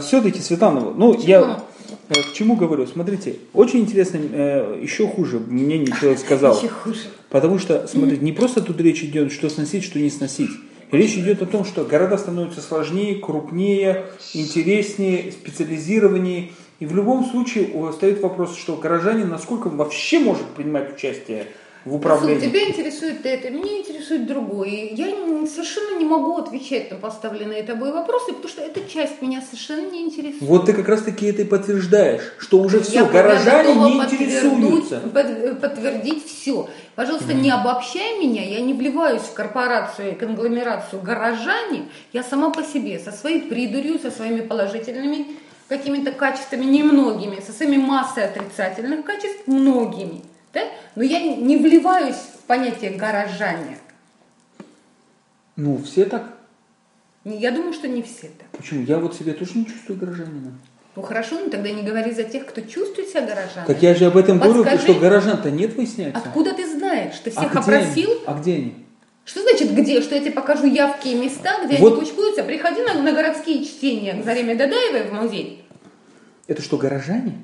все-таки, Светлана, ну, я э, к чему говорю, смотрите, очень интересно, э, еще хуже мнение человек сказал. Еще хуже. Потому что, смотрите, не просто тут речь идет, что сносить, что не сносить. Речь идет о том, что города становятся сложнее, крупнее, интереснее, специализированнее. И в любом случае о, стоит вопрос, что горожанин насколько вообще может принимать участие в управлении. тебя интересует это, меня интересует другое. Я совершенно не могу отвечать на поставленные тобой вопросы, потому что эта часть меня совершенно не интересует. Вот ты как раз таки это и подтверждаешь, что уже все, Я горожане не интересуются. под- подтвердить все. Пожалуйста, не обобщай меня, я не вливаюсь в корпорацию и конгломерацию горожане, я сама по себе, со своей придурью, со своими положительными какими-то качествами, немногими, со своими массой отрицательных качеств, многими. Да? Но я не- вливаюсь в понятие горожане. Ну, все так. Я думаю, что не все так. Почему? Я вот себя тоже не чувствую горожанином. Ну хорошо, ну тогда не говори за тех, кто чувствует себя горожанином. Так я же об этом говорю, Подскажи, что горожан-то нет, выясняется. Откуда ты знаешь? Ты А всех где опросил? они? А где они? Что значит где? Что я тебе покажу явки и места, где Вот. они кучкуются? Приходи на, на городские чтения к Зареме Дадаевой в музей. Это что, горожане?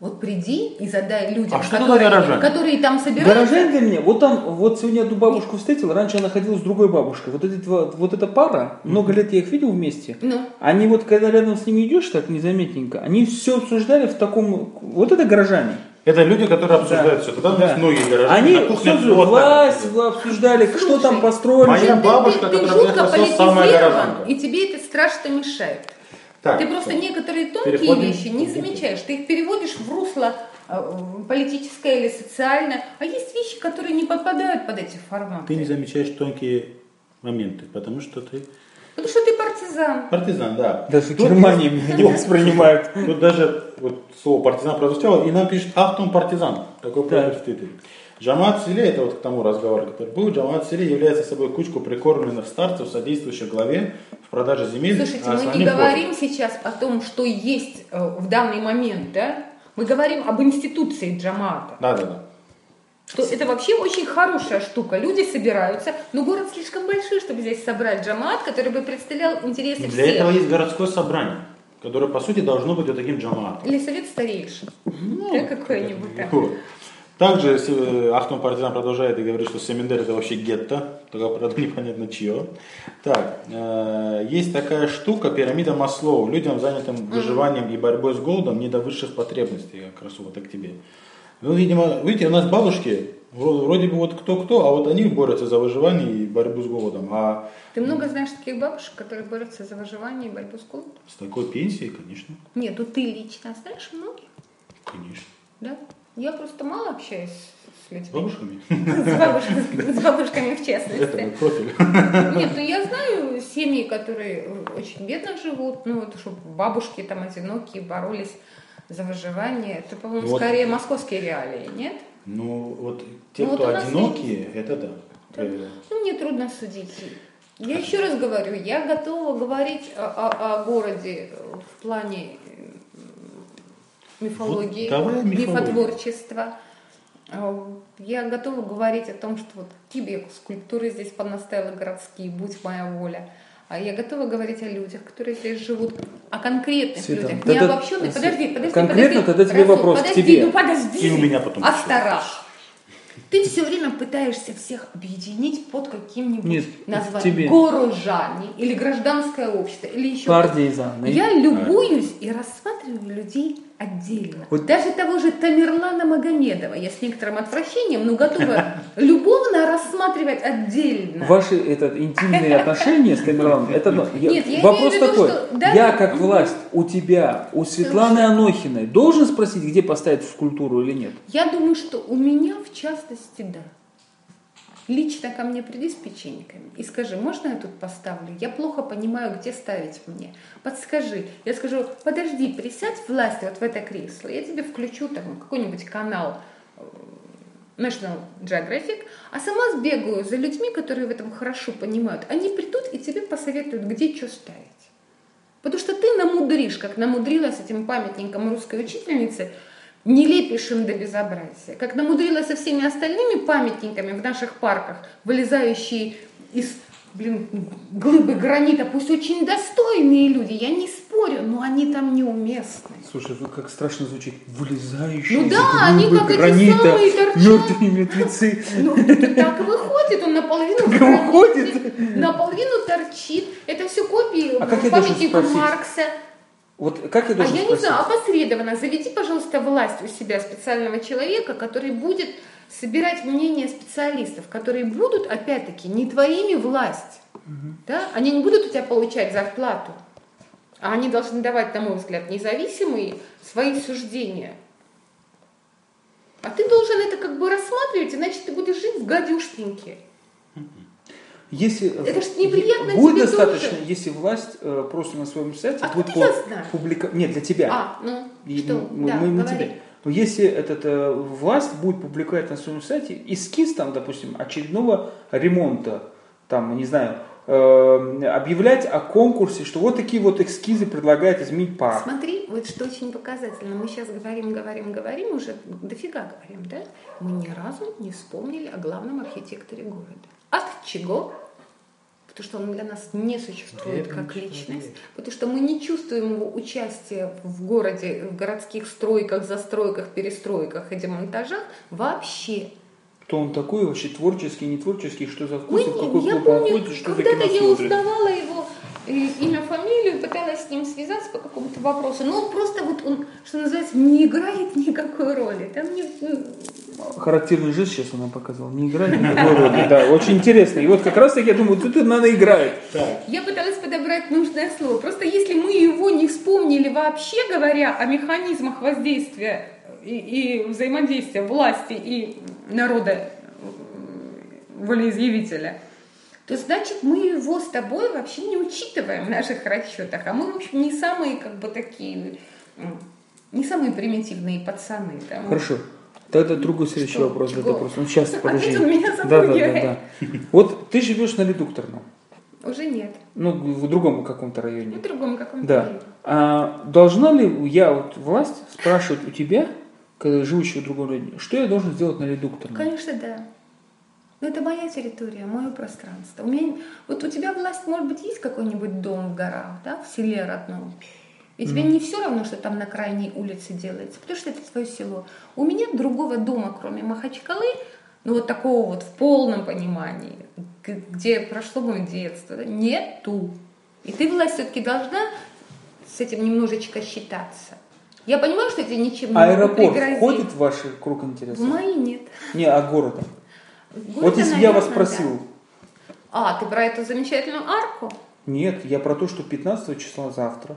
Вот приди и задай людям, А что которые, которые там собираются. Горожане для меня, вот там, вот сегодня одну бабушку встретил, раньше она ходила с другой бабушкой. Вот, эти два, вот эта пара, много лет я их видел вместе. Ну, Они вот, когда рядом с ними идешь так незаметненько, они все обсуждали в таком... Вот это горожане. Это люди, которые обсуждают все. Тогда у нас Да. многие горожане Они на кухне все вот власть обсуждали, что Слушай, там построили. моя ты- бабушка, ты, ты, которая жутко в Лесосо, самая горожанка. и тебе это страшно мешает. Так, ты просто некоторые тонкие переходим. вещи не замечаешь, ты их переводишь в русло э, политическое или социальное, а есть вещи, которые не подпадают под эти форматы. Ты не замечаешь тонкие моменты, потому что ты Потому что ты партизан. партизан, да. Даже в Тут Германии меня не воспринимают. Тут даже вот слово партизан прозвучало, и нам пишет Ахтун партизан. Такой Да. в Твиттере. Джамат Селе, это вот к тому разговору, который был, Джамат Селе является собой кучку прикормленных старцев, содействующих главе в продаже земель. Слушайте, а мы не говорим сейчас о том, что есть э, в данный момент, да? Мы говорим об институции Джамаата. Да, да, да. Что это вообще очень хорошая штука. Люди собираются, но город слишком большой, чтобы здесь собрать Джамаат, который бы представлял интересы Для всех. этого есть городское собрание. которое, по сути, должно быть вот таким джамаатом. Или совет старейшин. Ну, Да, какой-нибудь. Также э, Ахтун Партизан продолжает и говорит, что Семендер это вообще гетто, только правда непонятно чье. Так, э, есть такая штука, пирамида Маслоу. Людям, занятым выживанием и борьбой с голодом, не до высших потребностей, как раз вот к тебе. Ну, видимо, видите, у нас бабушки, вро- вроде бы вот кто-кто, а вот они борются за выживание и борьбу с голодом. А Ты много знаешь таких бабушек, которые борются за выживание и борьбу с голодом? с такой пенсией, конечно, Нет, ну ты лично знаешь многих, конечно. да? Я просто мало общаюсь с С людьми. бабушками? С бабушками, с бабушками в Это частности. мой профиль. Нет, ну я знаю семьи, которые очень бедно живут, ну вот чтобы бабушки там одинокие боролись за выживание. Это, по-моему, Вот. скорее московские реалии, нет? Ну, вот те, Ну, кто одинокие, это да. Ну, мне трудно судить. Я еще раз говорю, я готова говорить о, о- о городе в плане мифологии, Вот давай мифотворчества. А, Я готова говорить о том, что вот тебе скульптуры здесь понаставила городские, будь моя воля. А я готова говорить о людях, которые здесь живут, о конкретных Света, людях, тогда- не обобщенных. Подожди, подожди, Конкретно подожди. тогда тебе Расул, вопрос к подожди, тебе. Ну подожди. И у меня потом. Астараш. Ты все время пытаешься всех объединить под каким-нибудь Нет, названием. тебе. Горожане или гражданское общество или еще Партизаны. Я любуюсь и рассматриваю людей отдельно. Вот- Даже того же Тамерлана Магомедова я с некоторым отвращением, но готова любовно рассматривать отдельно. Ваши это, интимные отношения с Тамерланом, это я- Нет, я вопрос виду, такой. что Я как власть у тебя, у Светланы Анохиной должен спросить, где поставить скульптуру или нет? Я думаю, что у меня в частности, да. Лично ко мне приди с печеньками и скажи, можно я тут поставлю? Я плохо понимаю, где ставить мне. Подскажи. Я скажу, подожди, присядь власть вот в это кресло. Я тебе включу там какой-нибудь канал э, National Geographic, а сама сбегаю за людьми, которые в этом хорошо понимают. Они придут и тебе посоветуют, где что ставить. Потому что ты намудришь, как намудрила с этим памятником русской учительницы, нелепейшим до безобразия. Как намудрила со всеми остальными памятниками в наших парках, вылезающие из блин, глыбы гранита, пусть очень достойные люди, я не спорю, но они там неуместны. Слушай, вы как страшно звучит. Вылезающие Ну из да, они глыбы как эти гранита, самые торчат. мертвые мертвецы. Ну, так и выходит, он наполовину выходит? наполовину торчит. Это все копии А как памятника? Маркса. Вот как я А должен я не спросить? знаю, опосредованно заведи, пожалуйста, власть у себя специального человека, который будет собирать мнение специалистов, которые будут, опять-таки, не твоими власть. Да? Они не будут у тебя получать зарплату, а они должны давать, на мой взгляд, независимые свои суждения. А ты должен это как бы рассматривать, иначе ты будешь жить в гадюшнике. Если Это ж неприятно будет тебе достаточно, тоже. если власть э, просто на своем сайте Откуда будет знаю? публика... Нет, для тебя. А, ну, И что? мы, да, мы говори. тебе. Но если этот, э, власть будет публиковать на своем сайте эскиз, там, допустим, очередного ремонта, там, не знаю, э, объявлять о конкурсе, что вот такие вот эскизы предлагает изменить парк. Смотри, вот что очень показательно. Мы сейчас говорим, говорим, говорим, уже дофига говорим, да? Мы ни разу не вспомнили о главном архитекторе города. От чего? Потому что он для нас не существует Это как личность, нет. потому что мы не чувствуем его участия в городе, в городских стройках, застройках, перестройках и демонтажах вообще. Кто он такой вообще, творческий, не творческий, что за вкус, в не- какой я клуб он ходит, что за когда-то я узнавала его э, имя, фамилию, пыталась с ним связаться по какому-то вопросу, но он просто вот он, что называется, не играет никакой роли. Там не, ну, Характерный жест сейчас он нам показал. Не играет никакой роли. Да, очень интересно. И вот как раз таки я думаю, тут надо играть. Так, я пыталась подобрать нужное слово. Просто если мы его не вспомнили вообще, говоря о механизмах воздействия и, и взаимодействия власти и народа м, волеизъявителя, то значит мы его с тобой вообще не учитываем в наших расчетах. А мы, в общем, не самые как бы такие, не самые примитивные пацаны. да. Мы- Хорошо. Тогда другой следующий Что? вопрос. Да, вопрос. Ну, сейчас, подожди. меня да, да, да, да. Вот ты живешь на редукторном. Уже нет. Ну, в другом каком-то районе. В другом каком-то Да. районе. А должна ли я, вот власть, спрашивать у тебя, когда живущего в другом районе, что я должен сделать на редукторном? Конечно, да. Но это моя территория, мое пространство. У меня, вот у тебя власть, может быть, есть какой-нибудь дом в горах, да, в селе родном? И тебе не все равно, что там на крайней улице делается, потому что это твое село. У меня другого дома, кроме Махачкалы, ну вот такого вот в полном понимании, где прошло мое детство, нету. И ты, власть, все-таки должна с этим немножечко считаться. Я понимаю, что это ничем не Аэропорт входит в ваш круг В интересов? мои нет. Не, а города? В Вот если я вас наверное, спросил, да. А, ты про эту замечательную арку? нет, я про то, что 15 числа завтра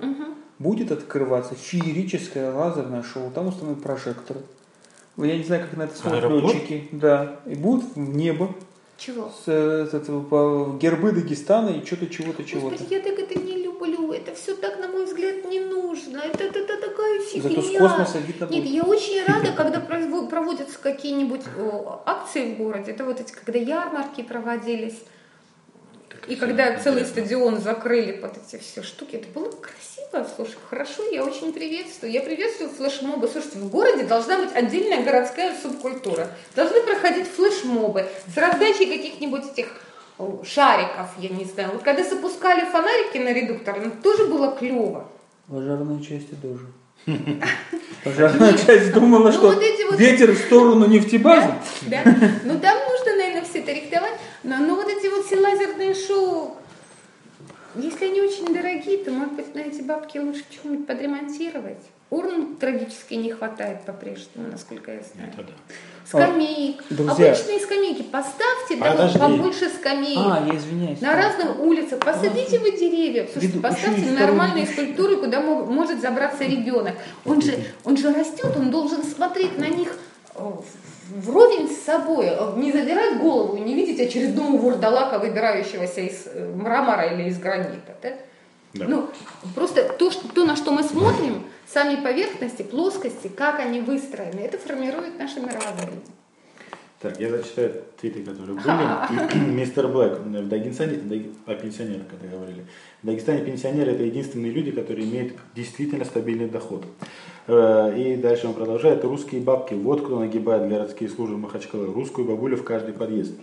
будет открываться феерическое лазерное шоу, там установят прожекторы. Я не знаю, как на это смотрят Аэропорт? летчики. Да. И будут в небо Чего? с, э, с этого, по- гербы Дагестана и что-то, чего-то, чего-то. Господи, я так это не люблю. Это все так, на мой взгляд, не нужно. Это, это, это такая фигня. Зато с космоса видно Нет, будет. я очень рада, когда проводятся какие-нибудь акции в городе. Это вот эти, когда ярмарки проводились. И когда целый стадион закрыли под эти все штуки, это было красиво, слушай, хорошо, я очень приветствую. Я приветствую флешмобы. Слушайте, в городе должна быть отдельная городская субкультура. Должны проходить флешмобы с раздачей каких-нибудь этих о, шариков, я не знаю. Вот когда запускали фонарики на редуктор, ну, тоже было клево. Пожарные части тоже. Пожарная часть думала, Ну, что ветер в сторону нефтебазы. Да? Ну там нужно, все это рихтовать. Но, но вот эти вот все лазерные шоу, если они очень дорогие, то, может быть, на эти бабки лучше что-нибудь подремонтировать. Урн трагически не хватает по-прежнему, насколько я знаю. Это да. Скамеек. Друзья. Обычные скамейки. Поставьте Подожди. побольше скамеек. А, я извиняюсь. На разных улицах. Посадите вы деревья. Слушайте, Веду- поставьте нормальные скульптуры, куда мо- может забраться ребенок. Он же, он же растет, он должен смотреть на них э, вровень с собой, э, не задирать голову, и не видеть очередного вурдалака, выбирающегося из э, мрамора или из гранита. да? Да. Ну, просто то, что, то, на что мы смотрим, сами поверхности, плоскости, как они выстроены, это формирует наше мировоззрение. Так, я зачитаю твиты, которые были. Мистер Блэк. В Дагестане, Даг- о пенсионерах, когда говорили. В Дагестане пенсионеры это единственные люди, которые имеют действительно стабильный доход. Э, И дальше он продолжает. Русские бабки. Вот кто нагибает городские службы Махачкалы. Русскую бабулю в каждый подъезд.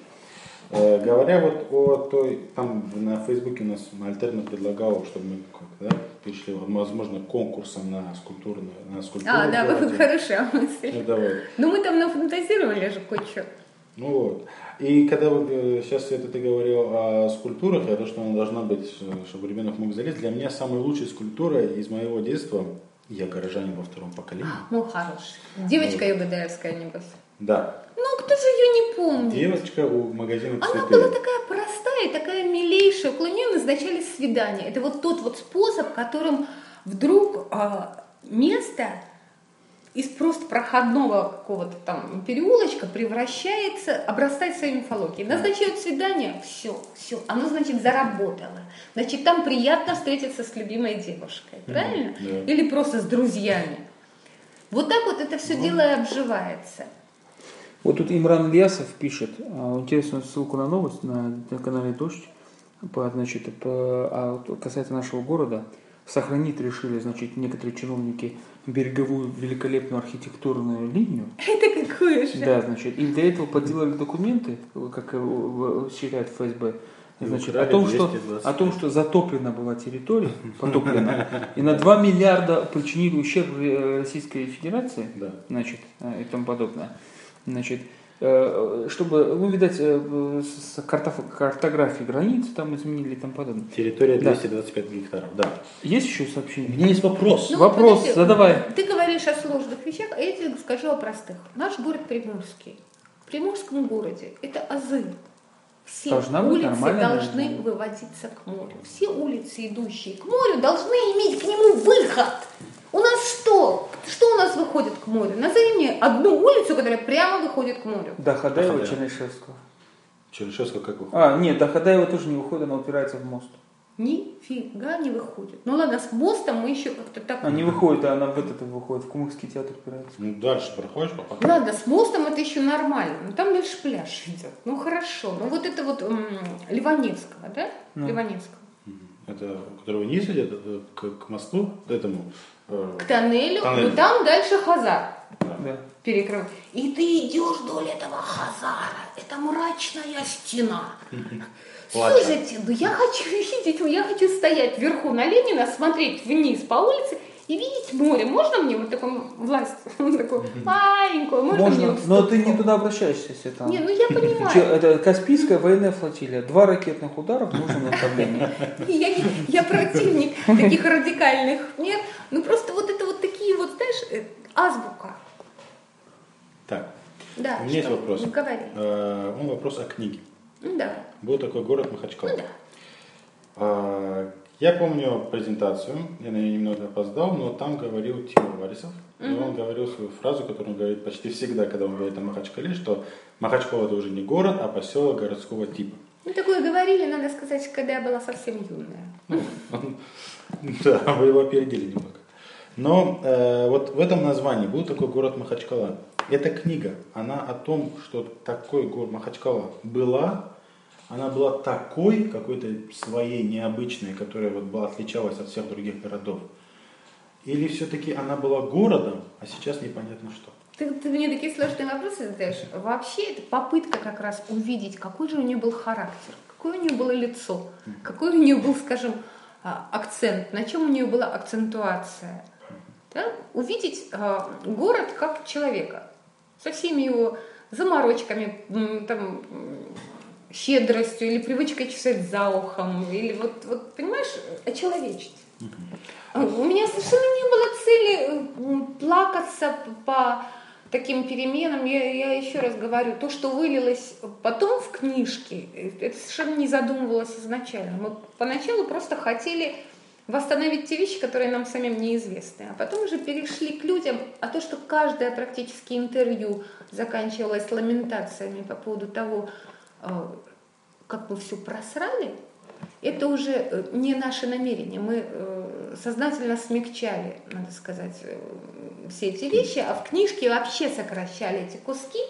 Э, Говоря вот о той, там на Фейсбуке у нас Альтерна предлагал, чтобы мы как-то, да, перешли, возможно, конкурсом на скульптуру, на скульптуру. А, да, в городе. хорошая мысль. Это вот. Ну, мы там нафантазировали же кое-что. Ну вот. И когда вот э, сейчас это ты говорил о скульптурах, и о том, что она должна быть, чтобы ребенок мог залезть, для меня самая лучшая скульптура из моего детства, я горожанин во втором поколении. Ну, хороший. Девочка Югадаевская, небось. Да, Ну, кто же ее не помнит? девочка у магазина Она цветы. была такая простая, такая милейшая. Около нее назначались свидания. Это вот тот вот способ, которым вдруг а, место из просто проходного какого-то там переулочка превращается, обрастает своей мифологией. Назначают свидание, все, все, оно, значит, заработало. Значит, там приятно встретиться с любимой девушкой, правильно? да. Или просто с друзьями. Вот так вот это все дело и обживается. Вот тут Имран Ильясов пишет а, интересную ссылку на новость на, на канале Дождь. По, значит, по, а касается нашего города, сохранить решили, значит, некоторые чиновники береговую великолепную архитектурную линию. Это какое же? Да, значит, и для этого подделали документы, как в- считает ФСБ, значит, о том, что, 225. о том, что затоплена была территория, потоплена, и на 2 миллиарда причинили ущерб э, Российской Федерации, значит, э, и тому подобное. Значит, чтобы, ну, видать, э, с картоф- картографии границ там изменили и тому подобное. Территория Да. 225 гектаров, да. Есть еще У сообщение? меня есть вопрос. Ну, Вопрос подожди, задавай. Ты говоришь о сложных вещах, а я тебе скажу о простых. Наш город Приморский. В Приморском городе это азы. Все Должна улицы должны дорожная. выводиться к морю. Все улицы, идущие к морю, должны иметь к нему выход. У нас что? Что у нас выходит к морю? Назови мне одну улицу, которая прямо выходит к морю. До Хадаева. Чернышевского. Чернышевского как вы? А, нет, до Хадаева тоже не выходит, она упирается в мост. Нифига не выходит. Ну ладно, с мостом мы еще как-то так... А не выходит, а она в этот выходит, в Кумыкский театр упирается. Ну, дальше проходишь, папа. Ладно, с мостом это еще нормально. Но там дальше пляж идет. Ну хорошо. Ну вот это вот м, Ливаневского, да? Ну. Ливаневского. Это, который вниз идет это к, к мосту, к этому. э, К тоннелю, Тоннель. но там дальше Хазар Да. перекрыт. И ты идешь вдоль этого Хазара. Это мрачная стена. плача. Слушайте, ну я хочу видеть, я хочу стоять вверху на Ленина, смотреть вниз по улице и видеть море. Можно мне вот такую власть, такую маленькую, можно, мне Можно, вот но ты не туда обращаешься, если там. Не, ну я Че, понимаю. Это Каспийская военная флотилия. Два ракетных удара в нужном направлении. Я, я противник таких радикальных мер. Ну просто вот это вот такие вот, знаешь, э, азбука. Так, Да, у меня есть вопрос. Ну, говори. Э, Он вопрос о книге. Ну да. Был такой город Махачкала. Ну да. А, Я помню презентацию, я на нее немного опоздал, но там говорил Тимур Варисов. И он говорил свою фразу, которую он говорит почти всегда, когда он говорит о Махачкале, что Махачкала это уже не город, а поселок городского типа. Ну такое говорили, надо сказать, когда я была совсем юная. Ну, он- да, вы его опередили немного. Но э, вот в этом названии был такой город Махачкала. Эта книга, она о том, что такой город Махачкала была, она была такой, какой-то своей, необычной, которая вот была, отличалась от всех других городов. Или все-таки она была городом, а сейчас непонятно что. Ты, ты мне такие сложные вопросы задаешь. Вообще это попытка как раз увидеть, какой же у нее был характер, какое у нее было лицо, какой у нее был, скажем, а, акцент, на чем у нее была акцентуация. Да? Увидеть а, город как человека, со всеми его заморочками, там, щедростью или привычкой чесать за ухом, или вот, вот понимаешь, очеловечить. У меня совершенно не было цели э, плакаться по таким переменам. Я, я еще раз говорю, то, что вылилось потом в книжке, э, это совершенно не задумывалось изначально. Мы поначалу просто хотели восстановить те вещи, которые нам самим неизвестны. А потом уже перешли к людям, а то, что каждое практически интервью заканчивалось ламентациями по поводу того, э, как мы все просрали, это уже э, не наше намерение. Мы э, сознательно смягчали, надо сказать, все эти вещи, а в книжке вообще сокращали эти куски,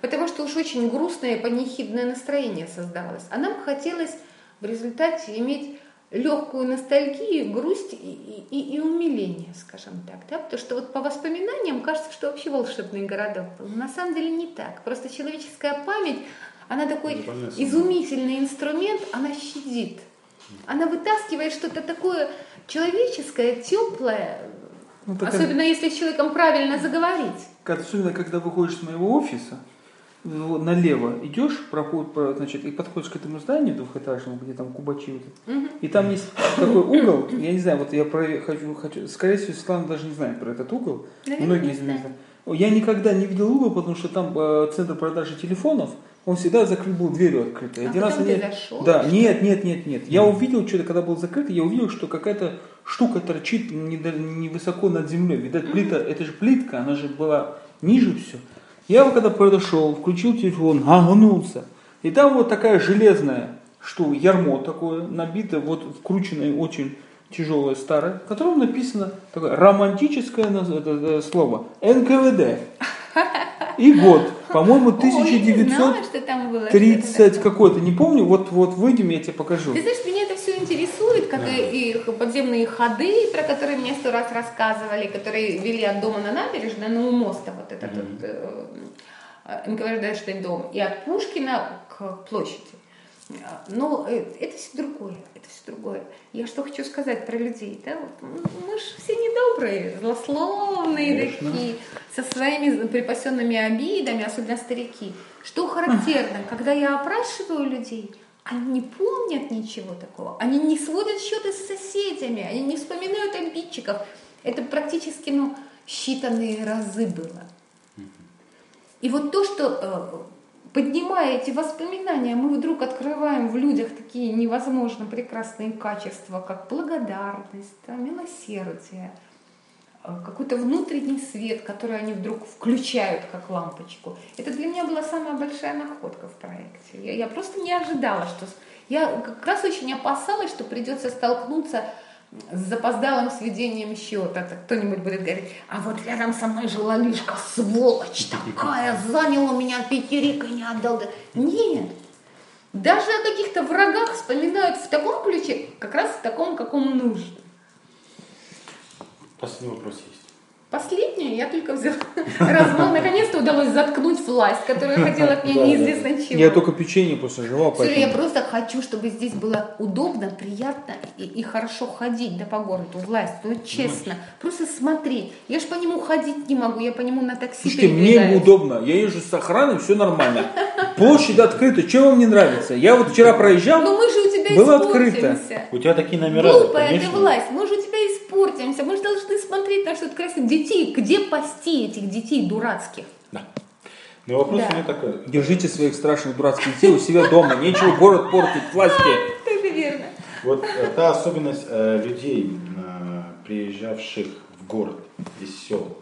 потому что уж очень грустное панихидное настроение создавалось. А нам хотелось в результате иметь легкую ностальгию, грусть и, и- и умиление, скажем так. Да? Потому что вот по воспоминаниям кажется, что вообще волшебный городок был. Но на самом деле не так. Просто человеческая память, она такой изумительный инструмент, она щадит. Она вытаскивает что-то такое человеческое, теплое, Ну, так особенно если с человеком правильно заговорить. Как- Особенно, когда выходишь с моего офиса, налево идешь, проход, про- значит, и подходишь к этому зданию двухэтажному, где там кубачи вот эти. И там есть такой угол, я не знаю, вот я про, хочу, хочу, скорее всего, Светлана даже не знает про этот угол. Наверное, Многие не из знают. Я никогда не видел угол, потому что там э, центр продажи телефонов, он всегда закрыт был дверью открытой. А Один потом они- Да, что нет, нет, нет, нет. Я увидел что-то, когда был закрыт, я увидел, что какая-то штука торчит невысоко над землей. Видать, плита, это же плитка, она же была ниже все. Я вот когда подошел, включил телефон, огнулся. И там вот такая железная, что ярмо такое, набито, вот вкрученное очень тяжелое старое, в котором написано такое романтическое слово НКВД. И год, по-моему, Ой, я не 1900 знала, что там было 30 что-то какой-то, не помню, вот, вот выйдем, я тебе покажу. Ты знаешь, интересует, как и, и подземные ходы, про которые мне сто раз рассказывали, которые вели от дома на набережную, ну, у моста, вот этот вот, э, НКВДшный дом, и от Пушкина к площади. А, Но э, это все другое, это все другое. Я что хочу сказать про людей, да? Мы же все недобрые, злословные такие, со своими припасенными обидами, особенно старики. Что характерно, когда я опрашиваю людей, они не помнят ничего такого, они не сводят счеты с соседями, они не вспоминают обидчиков. Это практически, ну, считанные разы было. И вот то, что э, поднимая эти воспоминания, мы вдруг открываем в людях такие невозможно прекрасные качества, как благодарность, да, милосердие, какой-то внутренний свет, который они вдруг включают как лампочку. Это для меня была самая большая находка в проекте. Я, я просто не ожидала, что... Я как раз очень опасалась, что придется столкнуться с запоздалым сведением счета. Кто-нибудь будет говорить, а вот рядом со мной жила Лишка, сволочь такая, занял у меня пятерик и не отдал. Нет, даже о каких-то врагах вспоминают в таком ключе, как раз в таком, каком нужно. Последний вопрос есть. Последнее я только взяла. Наконец-то удалось заткнуть власть, которая хотела от меня неизвестно чего. Я только печенье просто жевал, Всё, я просто хочу, чтобы здесь было удобно, приятно и, и хорошо ходить да, по городу. Власть, ну вот честно, просто смотреть. Я ж по нему ходить не могу, я по нему на такси Слушайте, мне передвигаюсь. удобно. Я езжу с охраной, все нормально. Площадь открыта. Чем вам не нравится? Я вот вчера проезжал, Но мы же у тебя Было открыто. У тебя такие номера, Глупая ты власть, мы же у тебя испортимся. Мы же должны смотреть на что-то красивое. Детей, где пасти этих детей дурацких? Да. Но вопрос Да. у меня такой. держите своих страшных дурацких детей у себя дома. Нечего город портить власти. Тоже верно. Вот э, та особенность э, людей, э, приезжавших в город из сел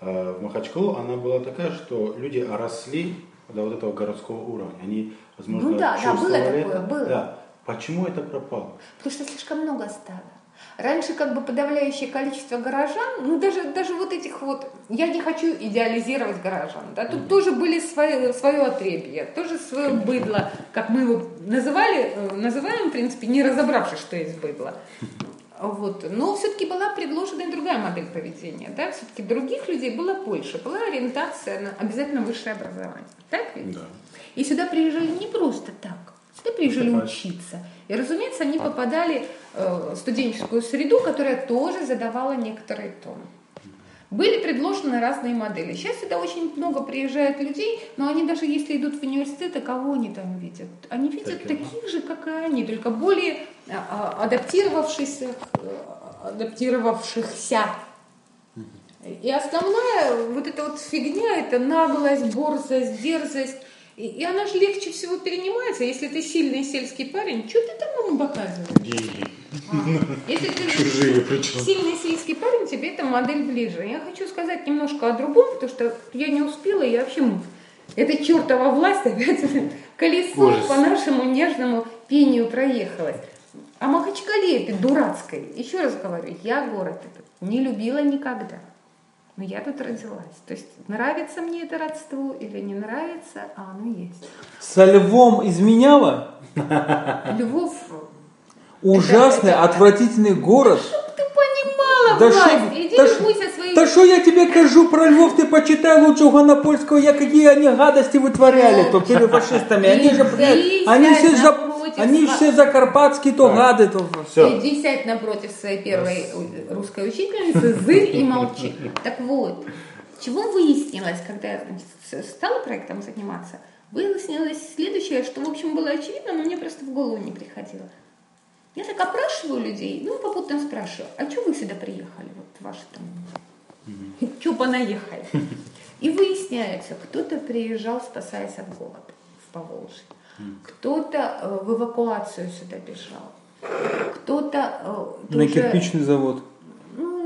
в Махачкалу, она была такая, что люди росли до вот этого городского уровня. Они, возможно, Ну да, да, было такое, было. Да. Почему это пропало? Потому что слишком много стало. Раньше как бы подавляющее количество горожан, ну даже, даже вот этих вот, я не хочу идеализировать горожан, да, тут тоже были свои, свое отребье, тоже свое быдло, как мы его называли, э, называем, в принципе, не разобравшись, что есть быдло. Вот. Но все-таки была предложена и другая модель поведения. Да? Все-таки других людей было больше. Была ориентация на обязательно высшее образование. Так ведь? Да. И сюда приезжали не просто так. Сюда приезжали Поступать. учиться. И, разумеется, они попадали э, в студенческую среду, которая тоже задавала некоторый тон. Были предложены разные модели. Сейчас сюда очень много приезжает людей, но они даже если идут в университет, а кого они там видят? Они видят Таких. таких же, как и они, только более а, а, адаптировавшихся, адаптировавшихся. И основная вот эта вот фигня, это наглость, борзость, дерзость. И, и она же легче всего перенимается. Если ты сильный сельский парень, что ты там ему показываешь? А, Если ты Чужие причем. сильный сельский парень, тебе эта модель ближе. Я хочу сказать немножко о другом, потому что я не успела, я вообще... Эта чертова власть опять колесо Ужас. по нашему нежному пению проехалась. А Махачкале этой дурацкой, еще раз говорю, я город этот не любила никогда. Но я тут родилась. То есть нравится мне это родство или не нравится, а оно есть. Со львом изменяла? Львов, Ужасный, это- отвратительный город. ты понимала, Да власть, шо- иди да ш- любуйся своей Да что я тебе кажу про львов, ты почитай лучше у Ганапольского, я какие они гадости вытворяли то перед фашистами. Они же, блядь, они все, за, они сва- все закарпатские, то гады, то... Все. Иди сядь напротив своей первой русской учительницы, зырь и молчи. Так вот, чего выяснилось, когда я значит, стала проектом заниматься? Выяснилось следующее, что, в общем, было очевидно, но мне просто в голову не приходило. Я так опрашиваю людей, ну, попутно спрашиваю, а что вы сюда приехали, вот ваши там, что понаехали? И выясняется, кто-то приезжал, спасаясь от голода в Поволжье, кто-то э, в эвакуацию сюда бежал, кто-то э, На тоже- кирпичный завод. ну,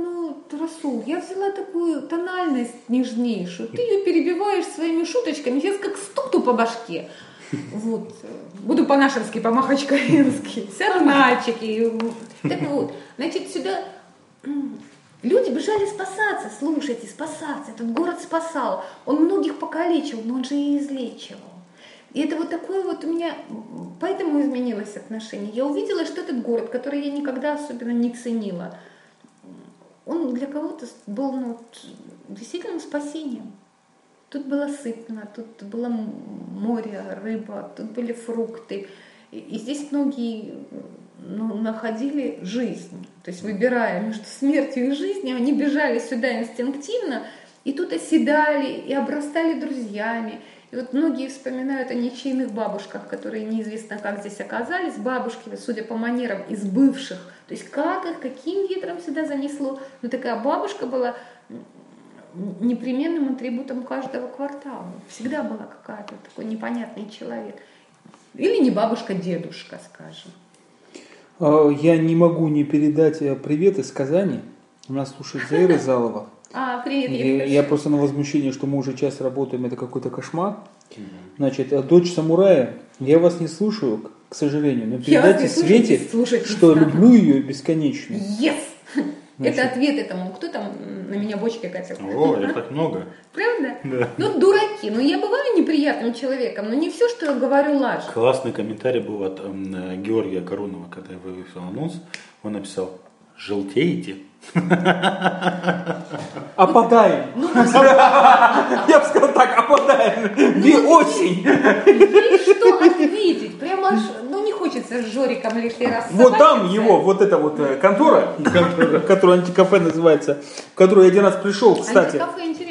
ну, Расул, я взяла такую тональность нежнейшую. Ты ее перебиваешь своими шуточками. Сейчас как стукну по башке. Вот. э, Буду по-нашенски, по-махачкалински. Сарнальчики. Так вот, значит, сюда люди бежали спасаться. Слушайте, спасаться. Этот город спасал. Он многих покалечил, но он же и излечивал. И это вот такое вот у меня, поэтому изменилось отношение. Я увидела, что этот город, который я никогда особенно не ценила, он для кого-то был ну, вот, действительно спасением. Тут было сытно, тут было море, рыба, тут были фрукты. И, и здесь многие ну, находили жизнь. То есть выбирая между смертью и жизнью, они бежали сюда инстинктивно, и тут оседали, и обрастали друзьями. И вот многие вспоминают о ничейных бабушках, которые неизвестно как здесь оказались, бабушки, судя по манерам, из бывших. То есть как их, каким ветром сюда занесло. Но такая бабушка была непременным атрибутом каждого квартала. Всегда была какая-то такой непонятный человек. Или не бабушка, дедушка, скажем. А, Я не могу не передать э, привет из Казани. У нас слушает Заира Залова. А, привет, Юрка. я просто на возмущение, что мы уже час работаем, это какой-то кошмар. Значит, э, дочь самурая, я вас не слушаю, к- сожалению, но Я передайте Свете, слушать что люблю ее бесконечно. Yes! Значит. Это ответ этому. Кто там на меня бочки катил? О, их так много. Правда? Да. Ну, дураки. Ну, я бываю неприятным человеком, но не все, что я говорю, лажь. Классный комментарий был от эм, э, Георгия Корунова, когда я вывесил анонс. Он написал, желтеете. Опадаем. Ну, Я бы сказал так, опадаем. Осень. Есть что ответить. Прямо аж, ну не хочется с Жориком лишний раз Вот там его, вот эта вот э, контора, которая антикафе называется, в которую я один раз пришел, кстати. Антикафе штука.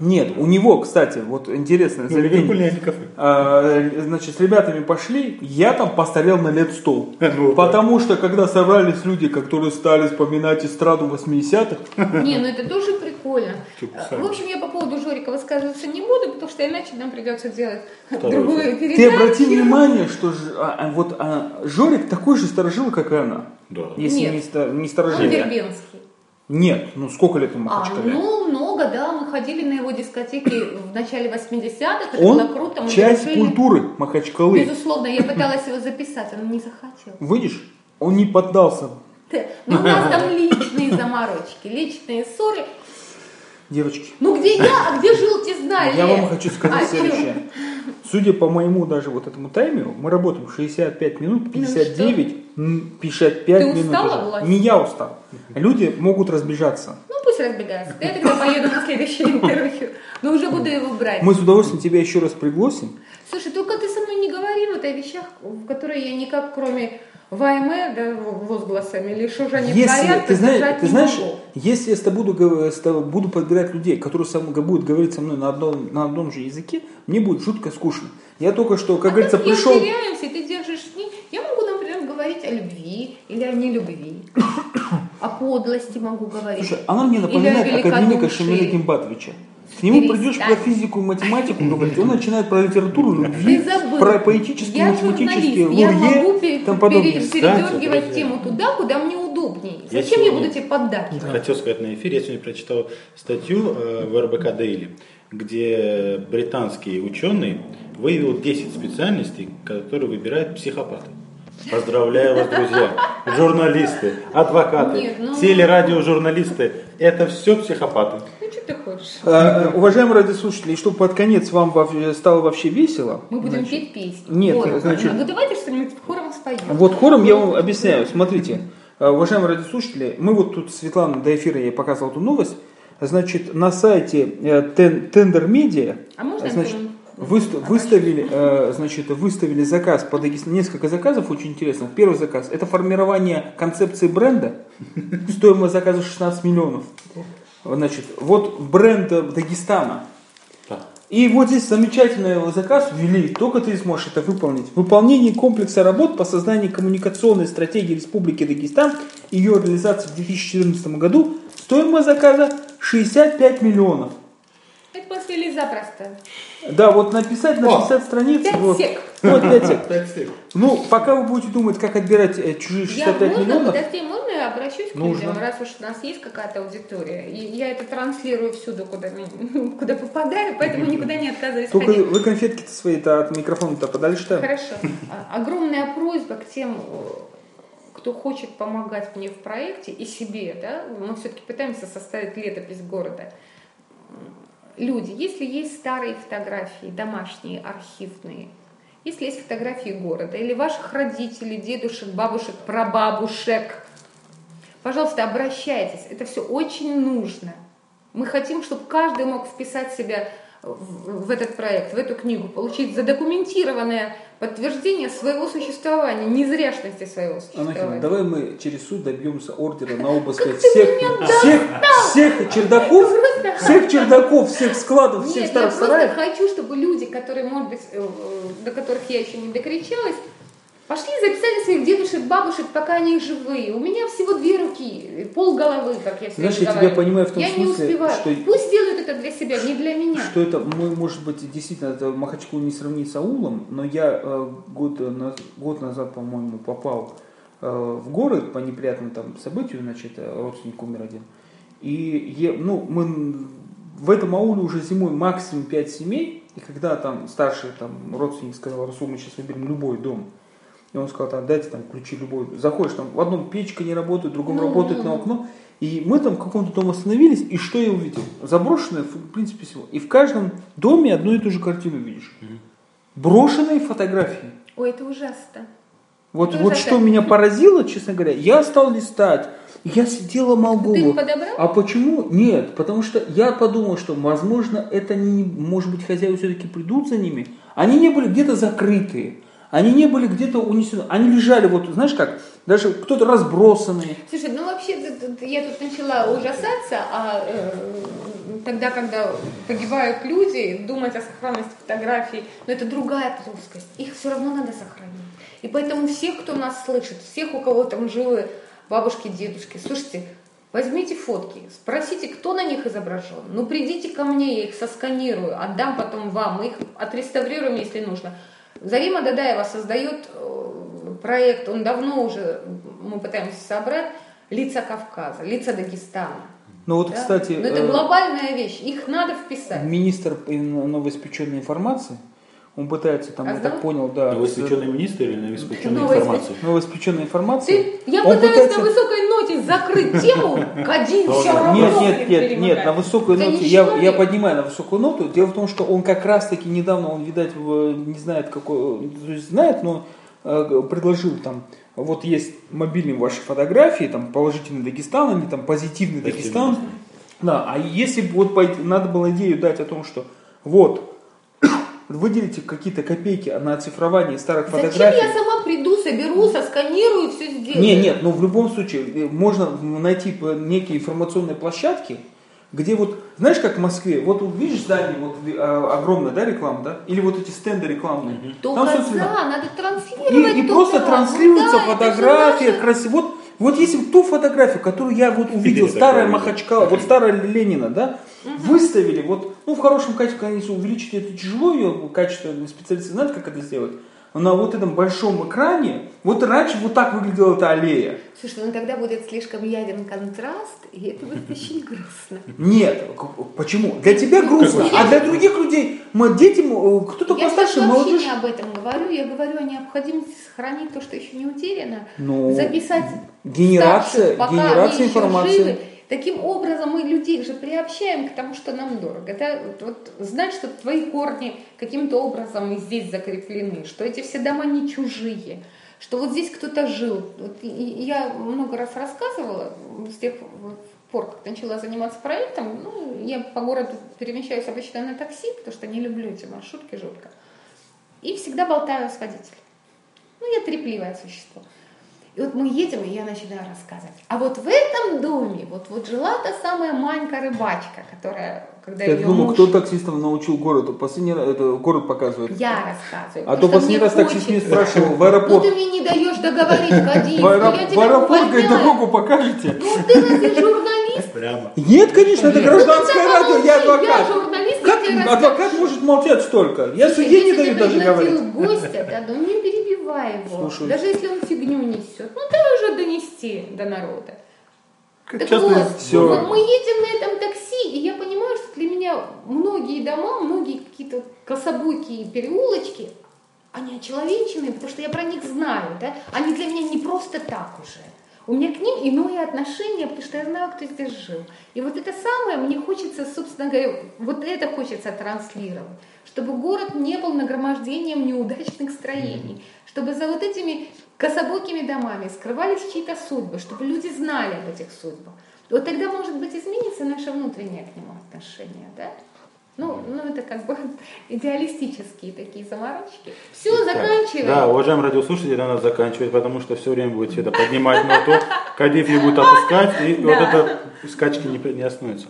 Нет, у него, кстати, вот интересное Ну, заведение. А, Значит, с ребятами пошли, я там постарел на лет стол. Ну, Потому что, когда собрались люди, которые стали вспоминать эстраду 80-х, Не, ну это тоже прикольно. А. В общем, я по поводу Жорика высказываться не буду, потому что иначе нам придется делать Второй другую передачу. ты обрати внимание, что Ж- а, а, вот а, Жорик такой же сторожил, как и она. Да. Если Нет. не, не Он сторожил. Вербенский. Нет, ну сколько лет ему А, Махачкале? ну, много, да. Мы ходили на его дискотеки в начале 80-х. Это Он было круто. Мы часть дружили. культуры Махачкалы. Безусловно, я пыталась его записать, он не захотел. Видишь, он не поддался. Ну, у нас там личные заморочки, личные ссоры. Девочки, Ну, где я, а где желти знали? я вам хочу сказать А, следующее. Судя по моему даже вот этому таймеру, мы работаем 65 минут, 59, м, 55 Ну Ты минут. устала, уже. Влад? Не я устал. Люди могут разбежаться. Ну, пусть разбегается. Я тогда поеду на следующее интервью. Но уже буду его брать. Мы с удовольствием тебя еще раз пригласим. Слушай, только ты со мной не говори вот о вещах, в которые я никак, кроме ВМ, да, возгласами, или что же они Если, творят, ты знаешь, ты не знаешь могу. если я с тобой буду, с тобой буду подбирать людей, которые со мной, будут говорить со мной на одном, на одном же языке, мне будет жутко скучно. Я только что, как а говорится, пришел... Я теряемся, ты держишь с ней. Я могу, например, говорить о любви или о нелюбви. О подлости могу говорить. Слушай, она мне напоминает о академика. Шамиля Гимбатовича. К нему придешь про физику и математику говорить, он начинает про литературу любви, про поэтические, я математические, журналист, я могу лурье, там подобное. пере- передергивать друзья. тему туда, куда мне удобнее. Я Зачем я буду тебе поддакивать? Хотел сказать на эфире, я сегодня прочитал статью э, в РБК Daily, где британский ученый выявил 10 специальностей, которые выбирают психопаты. Поздравляю вас, друзья. Журналисты, адвокаты, Нет, ну- телерадиожурналисты. Это все психопаты. Ты хочешь? А, Уважаемые радиослушатели, чтобы под конец вам стало вообще весело, Мы будем значит, петь песни. Нет, Хором. значит- Ну, давайте что-нибудь хором споем. Вот хором я вам объясняю. Смотрите, э, уважаемые радиослушатели, мы вот тут Светлана до эфира я показывал эту новость. Значит, на сайте Тендер Медиа А можно значит, выста- выставили, э, значит, выставили заказ по Дагестану. Несколько заказов очень интересных. Первый заказ это формирование концепции бренда. Стоимость заказа 16 миллионов. Значит, вот бренд э, Дагестана. Да. И вот здесь замечательный его заказ ввели, только ты сможешь это выполнить. Выполнение комплекса работ по созданию коммуникационной стратегии Республики Дагестан и ее реализации в 2014 году. Стоимость заказа 65 миллионов. Это посвели запросто. Да, вот написать на О, 60 страниц. пять вот. сек. Вот, пять сек. Ну, пока вы будете думать, как отбирать э, чужие Я 65 можно, миллионов, подожди, можно я обращусь к Нужно. людям, раз уж у нас есть какая-то аудитория, и я это транслирую всюду, куда, куда попадаю, поэтому никуда не отказываюсь только ходить. вы конфетки-то свои-то от микрофона-то подальше-то. Хорошо. А, Огромная просьба к тем, э, кто хочет помогать мне в проекте и себе, да, мы все-таки пытаемся составить летопись города. Люди, если есть старые фотографии, домашние, архивные, если есть фотографии города или ваших родителей, дедушек, бабушек, прабабушек, пожалуйста, обращайтесь. Это все очень нужно. Мы хотим, чтобы каждый мог вписать себя в этот проект, в эту книгу, получить задокументированное подтверждение своего существования, незряшности своего существования. давай мы через суд добьемся ордера на обыск всех, всех, всех чердаков, всех чердаков, всех складов, всех Нет, я старых просто сараев. хочу, чтобы люди, которые, может быть, э, э, до которых я еще не докричалась, пошли записали своих дедушек, бабушек, пока они живые. У меня всего две руки, пол головы, как я всегда Знаешь, я тебя понимаю в том я не смысле, успеваю. что- Пусть делают это для себя, не для меня. Что это, может быть, действительно, это Махачкалу не сравнить с аулом, но я э, год, на- год назад, по-моему, попал э, в город по неприятному там событию, значит, э, родственник умер один. И я, ну, мы в этом ауле уже зимой максимум 5 семей, и когда там старший там, родственник сказал, Расул, мы сейчас выберем любой дом, и он сказал, там, дайте там ключи любой. Заходишь, там в одном печка не работает, в другом Ну, работает ну, на окно. И мы там в каком-то доме остановились, и что я увидел? Заброшенное, в принципе, всего. И в каждом доме одну и ту же картину видишь. Брошенные фотографии. Ой, это ужасно. Вот, Это вот ужасно. что меня поразило, честно говоря, я стал листать, Я сидела мол Ты их подобрал? А почему? Нет, потому что я подумал, что, возможно, это не, может быть, хозяева все-таки придут за ними. Они не были где-то закрытые, они не были где-то унесены, они лежали, вот, знаешь как, даже кто-то разбросанные. Слушай, ну вообще я тут начала ужасаться, а э, тогда, когда погибают люди, думать о сохранности фотографий, но это другая плоскость. Их все равно надо сохранить. И поэтому всех, кто нас слышит, всех, у кого там живы бабушки, дедушки, слушайте, возьмите фотки, спросите, кто на них изображен. Ну, придите ко мне, я их сосканирую, отдам потом вам, мы их отреставрируем, если нужно. Зарима Дадаева создает э, проект, он давно уже, мы пытаемся собрать, лица Кавказа, лица Дагестана. Ну вот, да? кстати, Но это э, глобальная вещь, их надо вписать. министр новоиспеченной информации, он пытается там, А я так понял, да, Новоиспеченный министр или новоиспеченная информация? с новоиспеченной информации. Ты, я он пытаюсь пытается- на высокой ноте закрыть тему, равно Нет, нет, нет, нет, на высокой ноте, я, я поднимаю на высокую ноту. Дело в том, что он как раз таки недавно, он, видать, не знает, какой, то есть знает, но э, предложил там, вот есть мобильные ваши фотографии, там положительный Дагестан, они там позитивный Дагестан. Да, а если бы вот надо было идею дать о том, что вот, выделите какие-то копейки на оцифрование старых Зачем фотографий. я сама приду, соберу, сосканирую и все сделаю? Не, нет, но в любом случае э, можно найти некие информационные площадки, где вот, знаешь, как в Москве, вот вот видишь здание, вот э, огромная, да, реклама, да, или вот эти стенды рекламные. Только Там, собственно, за, надо транслировать. и, и просто Ну транслируется да, это же фотография красиво. Вот, вот если бы ту фотографию, которую я вот увидел, старая такое Махачкала, вот старая Ленина, да, выставили, вот, ну, в хорошем качестве, конечно, увеличить это тяжело, ее качество, специалисты знают, как это сделать, но на вот этом большом экране, вот раньше вот так выглядела эта аллея. Слушай, ну тогда будет слишком яден контраст, и это будет очень грустно. Нет, почему? Для тебя грустно, а для других людей, мы детям, э, кто-то Я постарше, сейчас вообще молодежь. не об этом говорю, я говорю о необходимости сохранить то, что еще не утеряно, Ну, записать генерация- старших, пока генерация информации. живы. Таким образом мы людей же приобщаем к тому, что нам дорого. Это вот, знать, что твои корни каким-то образом здесь закреплены, что эти все дома не чужие, что вот здесь кто-то жил. Вот я много раз рассказывала с тех пор, как начала заниматься проектом, ну, я по городу перемещаюсь обычно на такси, потому что не люблю эти маршрутки жутко. И всегда болтаю с водителем. Ну, я трепливое существо. И вот мы едем, и я начинаю рассказывать. А вот в этом доме вот, вот жила та самая Манька-рыбачка, которая, когда Я ее думаю, муж... кто таксистов научил городу? Последний раз, это город показывает. Я рассказываю. А то последний раз таксист меня хочется. спрашивал в Ну аэропорт. ты мне не даешь договорить, Кадин. В, аэро- я в тебя аэропорт, говорит, дорогу покажете? Ну ты разве журналист? Прямо. Нет, конечно, это гражданское Ну, радио, я адвокат. журналист, Как я тебе рассказываю. адвокат может молчать столько? Я судье не если даю ты даже пригласил говорить. гостя, да, ну не перебивай его. Слушай. Даже если он фигню несет. Ну дай уже донести до народа. Как Так часто вот, вот мы едем на этом такси, и я понимаю, что для меня многие дома, многие какие-то кособокие переулочки, они очеловеченные, потому что я про них знаю, да? Они для меня не просто так уже. У меня к ним иное отношение, потому что я знаю, кто здесь жил. И вот это самое мне хочется, собственно говоря, вот это хочется транслировать. Чтобы город не был нагромождением неудачных строений. Чтобы за вот этими кособокими домами скрывались чьи-то судьбы, чтобы люди знали об этих судьбах. Вот тогда, может быть, изменится наше внутреннее к нему отношение, да? Ну, ну это как бы идеалистические такие заморочки. Все, заканчиваем. Да, уважаемые радиослушатели, надо заканчивать, потому что все время будет это поднимать ноту, Кадиф не будет опускать, и вот это скачки не, не остановятся.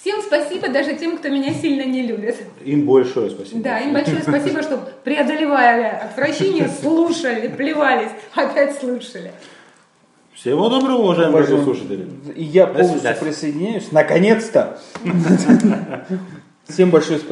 Всем спасибо, даже тем, кто меня сильно не любит. Им большое спасибо. Да, им большое спасибо, что преодолевая отвращение, слушали, плевались, опять слушали. Всего доброго, уважаемые Уважаемые. радиослушатели. И я полностью присоединяюсь. Наконец-то. Всем большое спасибо.